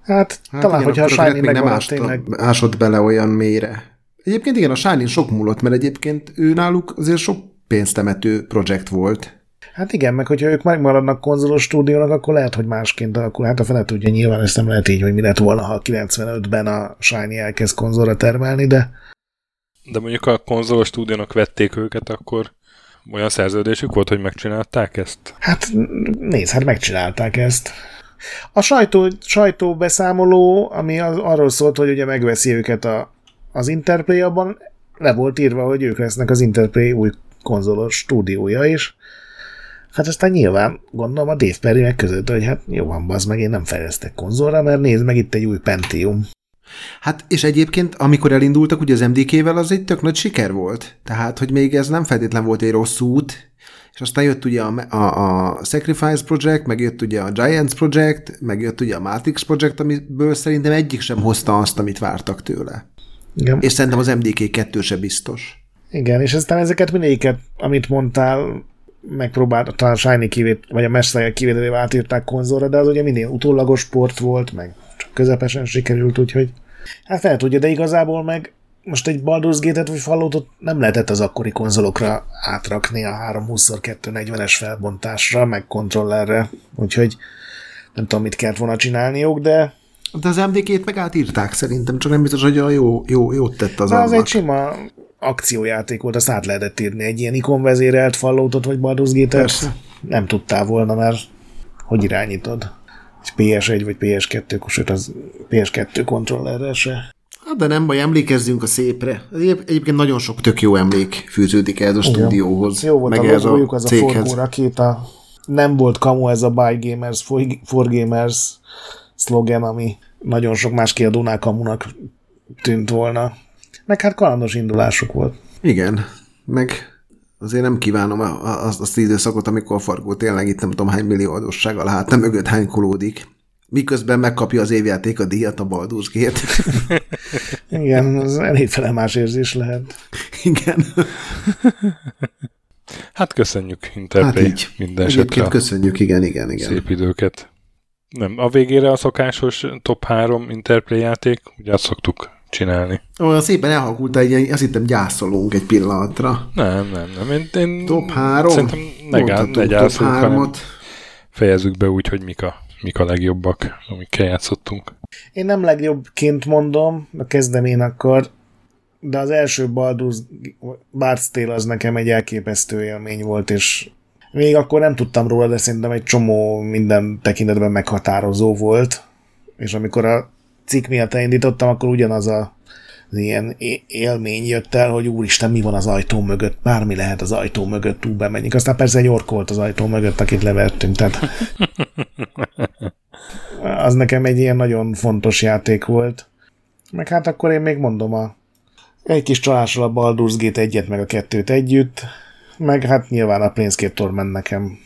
Hát, hát talán, igen, hogyha a Shiny meg nem ásta, tényleg... ásott bele olyan mélyre. Egyébként igen, a Shiny sok múlott, mert egyébként ő náluk azért sok pénztemető projekt volt. Hát igen, meg hogyha ők megmaradnak konzolos stúdiónak, akkor lehet, hogy másként alakul. Hát a fele tudja, nyilván ezt nem lehet így, hogy mi lett volna, ha 95-ben a Shiny elkezd konzolra termelni, de de mondjuk a konzolos stúdiónak vették őket, akkor olyan szerződésük volt, hogy megcsinálták ezt? Hát nézd, hát megcsinálták ezt. A sajtó, sajtóbeszámoló, ami az, arról szólt, hogy ugye megveszi őket a, az Interplay, abban le volt írva, hogy ők lesznek az Interplay új konzolos stúdiója is. Hát aztán nyilván gondolom a Dave Perry meg között, hogy hát jó van, az meg én nem fejlesztek konzolra, mert nézd meg itt egy új Pentium. Hát és egyébként, amikor elindultak ugye az MDK-vel, az egy tök nagy siker volt. Tehát, hogy még ez nem feltétlen volt egy rossz út, és aztán jött ugye a, a, a Sacrifice Project, meg jött ugye a Giants Project, meg jött ugye a Matrix Project, amiből szerintem egyik sem hozta azt, amit vártak tőle. Igen. És szerintem az MDK 2 se biztos. Igen, és aztán ezeket mindegyiket, amit mondtál, megpróbált, talán a Shiny kivét, vagy a Messiah kivételével átírták konzolra, de az ugye minél utólagos sport volt, meg csak közepesen sikerült, úgyhogy hát fel tudja, de igazából meg most egy Baldur's Gate-et vagy falloutot nem lehetett az akkori konzolokra átrakni a 320x240-es felbontásra, meg kontrollerre, úgyhogy nem tudom, mit kellett volna csinálniuk, de de az MD2 meg átírták szerintem, csak nem biztos, hogy a jó, jó, jót tett az Az egy sima akciójáték volt, azt át lehetett írni. Egy ilyen ikonvezérelt falloutot vagy Baldur's Gate-et nem tudtál volna, mert hogy irányítod? Egy PS1 vagy PS2, sőt az PS2 kontrollerre se. Hát de nem baj, emlékezzünk a szépre. Egyébként nagyon sok tök jó emlék fűződik ez a Igen. stúdióhoz. Jó volt meg a logójuk, az a forgó rakéta. Nem volt kamu ez a Buy Gamers, For Gamers szlogen, ami nagyon sok más kiadónál kamunak tűnt volna. Meg hát kalandos indulásuk volt. Igen, meg azért nem kívánom azt, azt az időszakot, amikor a Fargó tényleg itt nem tudom hány millió adóssággal hát nem mögött hánykólódik. Miközben megkapja az évjáték a díjat a Baldur's Gate. Igen, az elég fele más érzés lehet. Igen. Hát köszönjük Interplay hát így. minden esetre. köszönjük, igen, igen, igen. Szép időket. Nem, a végére a szokásos top 3 Interplay játék, ugye azt szoktuk csinálni. Olyan szépen elhalkult egy, azt hittem gyászolunk egy pillanatra. Nem, nem, nem. Én, én top 3? Szerintem ne, gá, ne gyászolunk, hanem fejezzük be úgy, hogy mik a, mik a legjobbak, amikkel játszottunk. Én nem legjobbként mondom, a kezdem én akkor, de az első Baldur's Bard's Tale az nekem egy elképesztő élmény volt, és még akkor nem tudtam róla, de szerintem egy csomó minden tekintetben meghatározó volt, és amikor a cikk miatt elindítottam, akkor ugyanaz a az ilyen élmény jött el, hogy úristen, mi van az ajtó mögött, bármi lehet az ajtó mögött, túl bemenjünk. Aztán persze egy ork volt az ajtó mögött, akit levertünk, tehát az nekem egy ilyen nagyon fontos játék volt. Meg hát akkor én még mondom a egy kis csalással a Baldur's Gate egyet, meg a kettőt együtt, meg hát nyilván a Planescape Torment nekem.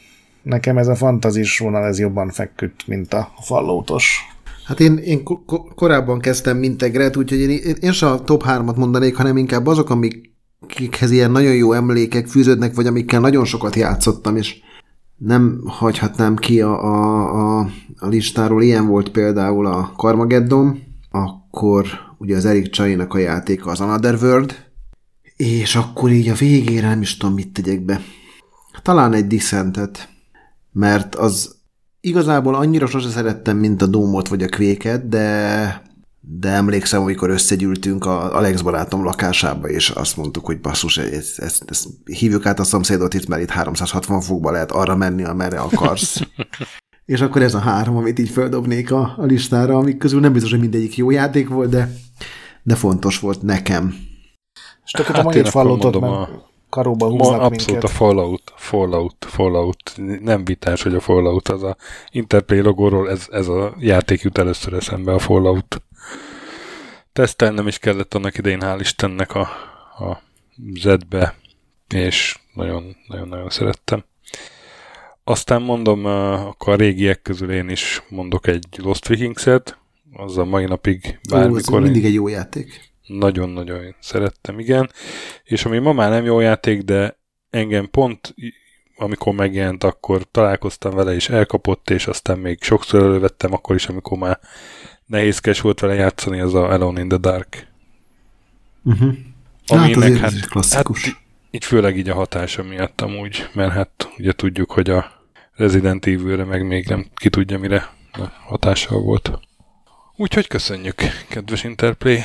Nekem ez a fantazis vonal ez jobban feküdt, mint a fallótos. Hát én, én ko- korábban kezdtem Mintegret, úgyhogy én, én, én sem a top 3-at mondanék, hanem inkább azok, amikhez ilyen nagyon jó emlékek fűződnek, vagy amikkel nagyon sokat játszottam, és nem hagyhatnám ki a, a, a, a listáról. Ilyen volt például a Carmageddon, akkor ugye az Eric Csainak a játéka az Another World, és akkor így a végére nem is tudom, mit tegyek be. Talán egy Dissentet, mert az igazából annyira sose szerettem, mint a Dómot vagy a Kvéket, de, de emlékszem, amikor összegyűltünk a Alex barátom lakásába, és azt mondtuk, hogy basszus, ezt, ezt, ezt hívjuk át a szomszédot itt, mert itt 360 fokba lehet arra menni, amerre akarsz. és akkor ez a három, amit így földobnék a, a listára, amik közül nem biztos, hogy mindegyik jó játék volt, de, de fontos volt nekem. És hát egy fallotot, mert a karóba húznak Ma abszolút minket. a Fallout, Fallout, Fallout, nem vitás, hogy a Fallout az a Interplay logóról, ez, ez a játék jut először eszembe a Fallout. Tesztelnem is kellett annak idején, hál' Istennek a, a Z-be, és nagyon-nagyon szerettem. Aztán mondom, akkor a régiek közül én is mondok egy Lost Vikings-et, az a mai napig bármikor... Ó, mindig egy jó játék nagyon-nagyon szerettem, igen. És ami ma már nem jó játék, de engem pont amikor megjelent, akkor találkoztam vele, és elkapott, és aztán még sokszor elővettem, akkor is, amikor már nehézkes volt vele játszani, az a Alone in the Dark. Uh-huh. Aminek, hát, hát, klasszikus. hát így főleg így a hatása miatt amúgy, mert hát ugye tudjuk, hogy a Resident Evil-re meg még nem ki tudja, mire hatással volt. Úgyhogy köszönjük, kedves Interplay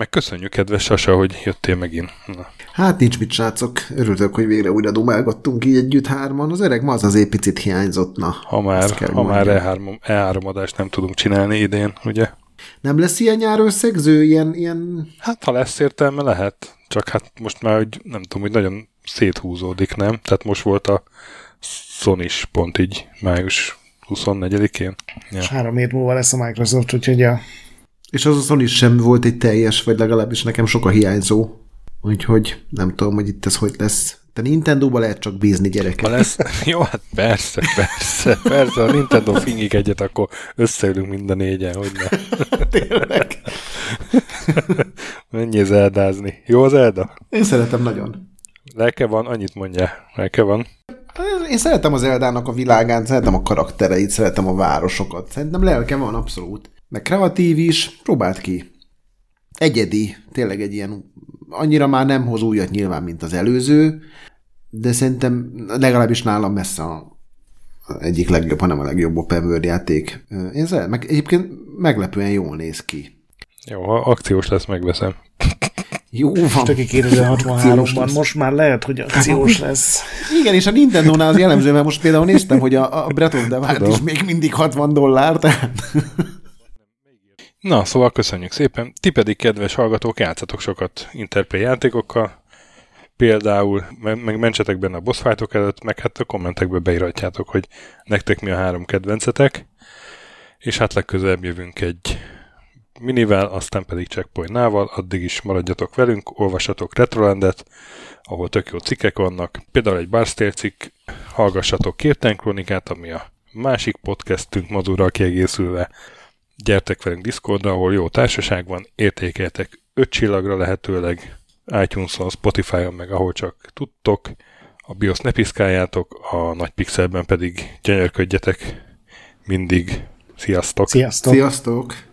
Meg köszönjük, kedves Sasa, hogy jöttél megint. Na. Hát nincs mit, srácok. Örülök, hogy végre újra dumálgattunk így együtt hárman. Az öreg ma az azért picit hiányzott, na. Ha már, ha már E3, E3 adást nem tudunk csinálni idén, ugye? Nem lesz ilyen nyárösszegző, ilyen, ilyen... Hát, ha lesz értelme, lehet. Csak hát most már, hogy nem tudom, hogy nagyon széthúzódik, nem? Tehát most volt a sony pont így május 24-én. Ja. És három hét múlva lesz a Microsoft, úgyhogy a... És az a Sony sem volt egy teljes, vagy legalábbis nekem sok a hiányzó. Úgyhogy nem tudom, hogy itt ez hogy lesz. Te nintendo lehet csak bízni gyerekek. Ha lesz, jó, hát persze, persze, persze. A Nintendo fingik egyet, akkor összeülünk mind a négyen, hogy ne. Tényleg. Mennyi zeldázni. Jó az Elda? Én szeretem nagyon. Lelke van, annyit mondja. Lelke van. Én szeretem az Eldának a világát, szeretem a karaktereit, szeretem a városokat. Szerintem lelke van abszolút. Meg kreatív is, próbált ki. Egyedi, tényleg egy ilyen, annyira már nem hoz újat nyilván, mint az előző, de szerintem legalábbis nálam messze a egyik legjobb, hanem a legjobb open world játék. Én meg egyébként meglepően jól néz ki. Jó, ha akciós lesz, megveszem. Jó van. Most aki 2063-ban, most már lehet, hogy akciós lesz. Igen, és a Nintendo-nál az jellemző, mert most például néztem, hogy a, a Breath of the Wild is még mindig 60 dollár, tehát... Na, szóval köszönjük szépen. Ti pedig, kedves hallgatók, játszatok sokat Interplay játékokkal, például, meg mentsetek benne a boss fightok előtt, meg hát a kommentekbe beíratjátok, hogy nektek mi a három kedvencetek, és hát legközelebb jövünk egy minivel, aztán pedig Checkpoint nával, addig is maradjatok velünk, olvassatok Retrolandet, ahol tök jó cikkek vannak, például egy Barstale cikk, hallgassatok Kirten ami a másik podcastünk Mazurral kiegészülve, gyertek velünk Discordra, ahol jó társaság van, értékeltek 5 csillagra lehetőleg, iTunes-on, Spotify-on, meg ahol csak tudtok, a BIOS ne piszkáljátok, a nagy pixelben pedig gyönyörködjetek mindig. Sziasztok! Sziasztok! Sziasztok!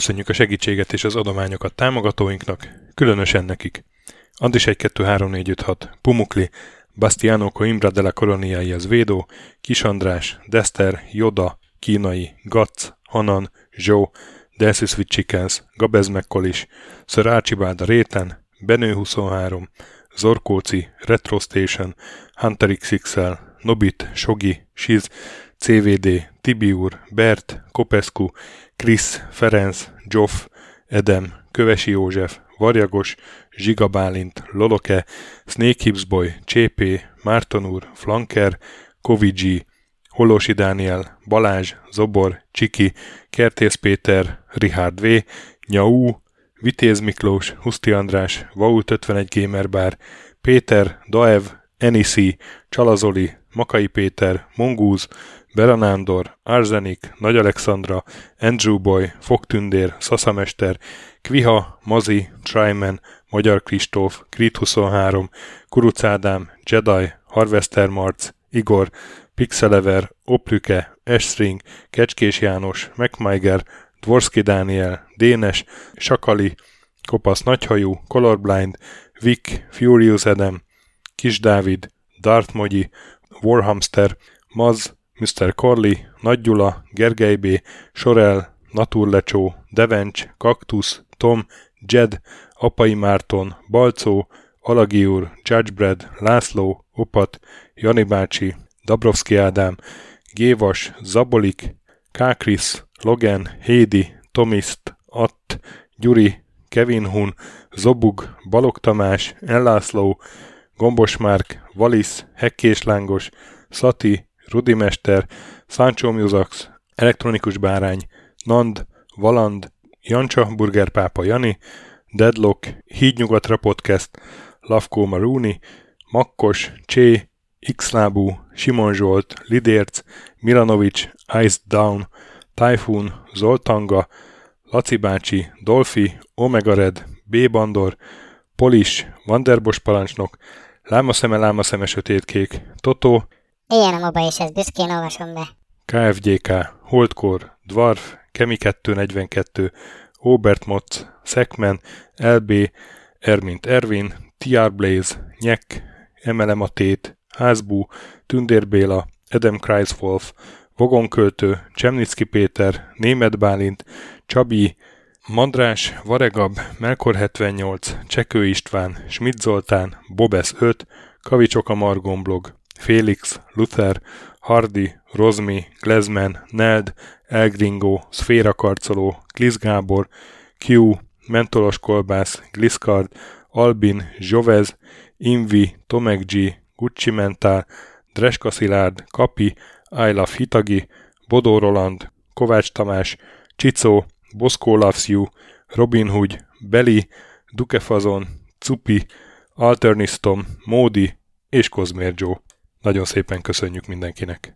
Köszönjük a segítséget és az adományokat támogatóinknak, különösen nekik. Andis 1 2 3 4 5 6, Pumukli, Bastiano Coimbra de la Coloniai az Védó, Kis András, Dester, Joda, Kínai, Gac, Hanan, Zsó, Delsis with Chickens, Gabez Mekkolis, Sir Archibald a Réten, Benő 23, Zorkóci, Retro Station, Hunter XXL, Nobit, Sogi, Siz, CVD, Tibiur, Bert, Kopescu, Krisz, Ferenc, Joff, Edem, Kövesi József, Varjagos, Zsiga Loloke, Snake Hips Boy, Csépé, Márton úr, Flanker, Kovicsi, Holosi Dániel, Balázs, Zobor, Csiki, Kertész Péter, Richard V, Nyau, Vitéz Miklós, Huszti András, Vault 51 Gamer Bar, Péter, Daev, Enisi, Csalazoli, Makai Péter, Mongúz, Beranándor, Arzenik, Nagy Alexandra, Andrew Boy, Fogtündér, Szaszamester, Kviha, Mazi, Tryman, Magyar Kristóf, Krit 23, Kuruc Ádám, Jedi, Harvester Marc, Igor, Pixelever, Oplüke, Estring, Kecskés János, MacMiger, Dvorski Dániel, Dénes, Sakali, Kopasz Nagyhajú, Colorblind, Vic, Furious Adam, Kis Dávid, Dart Mogyi, Warhamster, Maz, Mr. Corley, Nagy Gyula, Gergely B., Sorel, Naturlecsó, Devencs, Kaktusz, Tom, Jed, Apai Márton, Balcó, Alagi úr, Judgebred, László, Opat, Jani bácsi, Dabrowski Ádám, Gévas, Zabolik, Kákris, Logan, Hédi, Tomiszt, Att, Gyuri, Kevin Hun, Zobug, Balog Tamás, Ellászló, Gombos Márk, Valisz, Hekkés Lángos, Szati, Rudimester, Sancho Musax, Elektronikus Bárány, Nand, Valand, Jancsa, Burgerpápa Jani, Deadlock, Hídnyugatra Podcast, Lavkó Maruni, Makkos, Csé, Xlábú, Simon Zsolt, Lidérc, Milanovic, Ice Down, Typhoon, Zoltanga, Laci bácsi, Dolfi, Omega Red, B. Bandor, Polis, Vanderbos parancsnok, Lámaszeme, Lámaszeme sötétkék, Totó, Ilyen a moba, és ezt büszkén olvasom be. KFGK, Holdkor, Dwarf, Kemi 242, Obert Motz, Szekmen, LB, Ermint Ervin, TR Blaze, Nyek, Emelem a Tét, Házbú, Tündér Béla, Edem Kreiswolf, Vogonköltő, Csemnicki Péter, Német Bálint, Csabi, Mandrás, Varegab, Melkor 78, Csekő István, Schmidt Zoltán, Bobesz 5, Kavicsok a Margon blog, Félix, Luther, Hardy, Rozmi, Glezman, Neld, Elgringo, Szféra Karcoló, Glisz Gábor, Q, Mentolos Kolbász, Gliszkard, Albin, Zsovez, Invi, Tomek G, Gucci Mentál, Dreska Szilárd, Kapi, I Love Hitagi, Bodó Roland, Kovács Tamás, Csicó, Boszkó Loves You, Robin Hood, Beli, Dukefazon, Cupi, Alternistom, Módi és Kozmér Joe. Nagyon szépen köszönjük mindenkinek!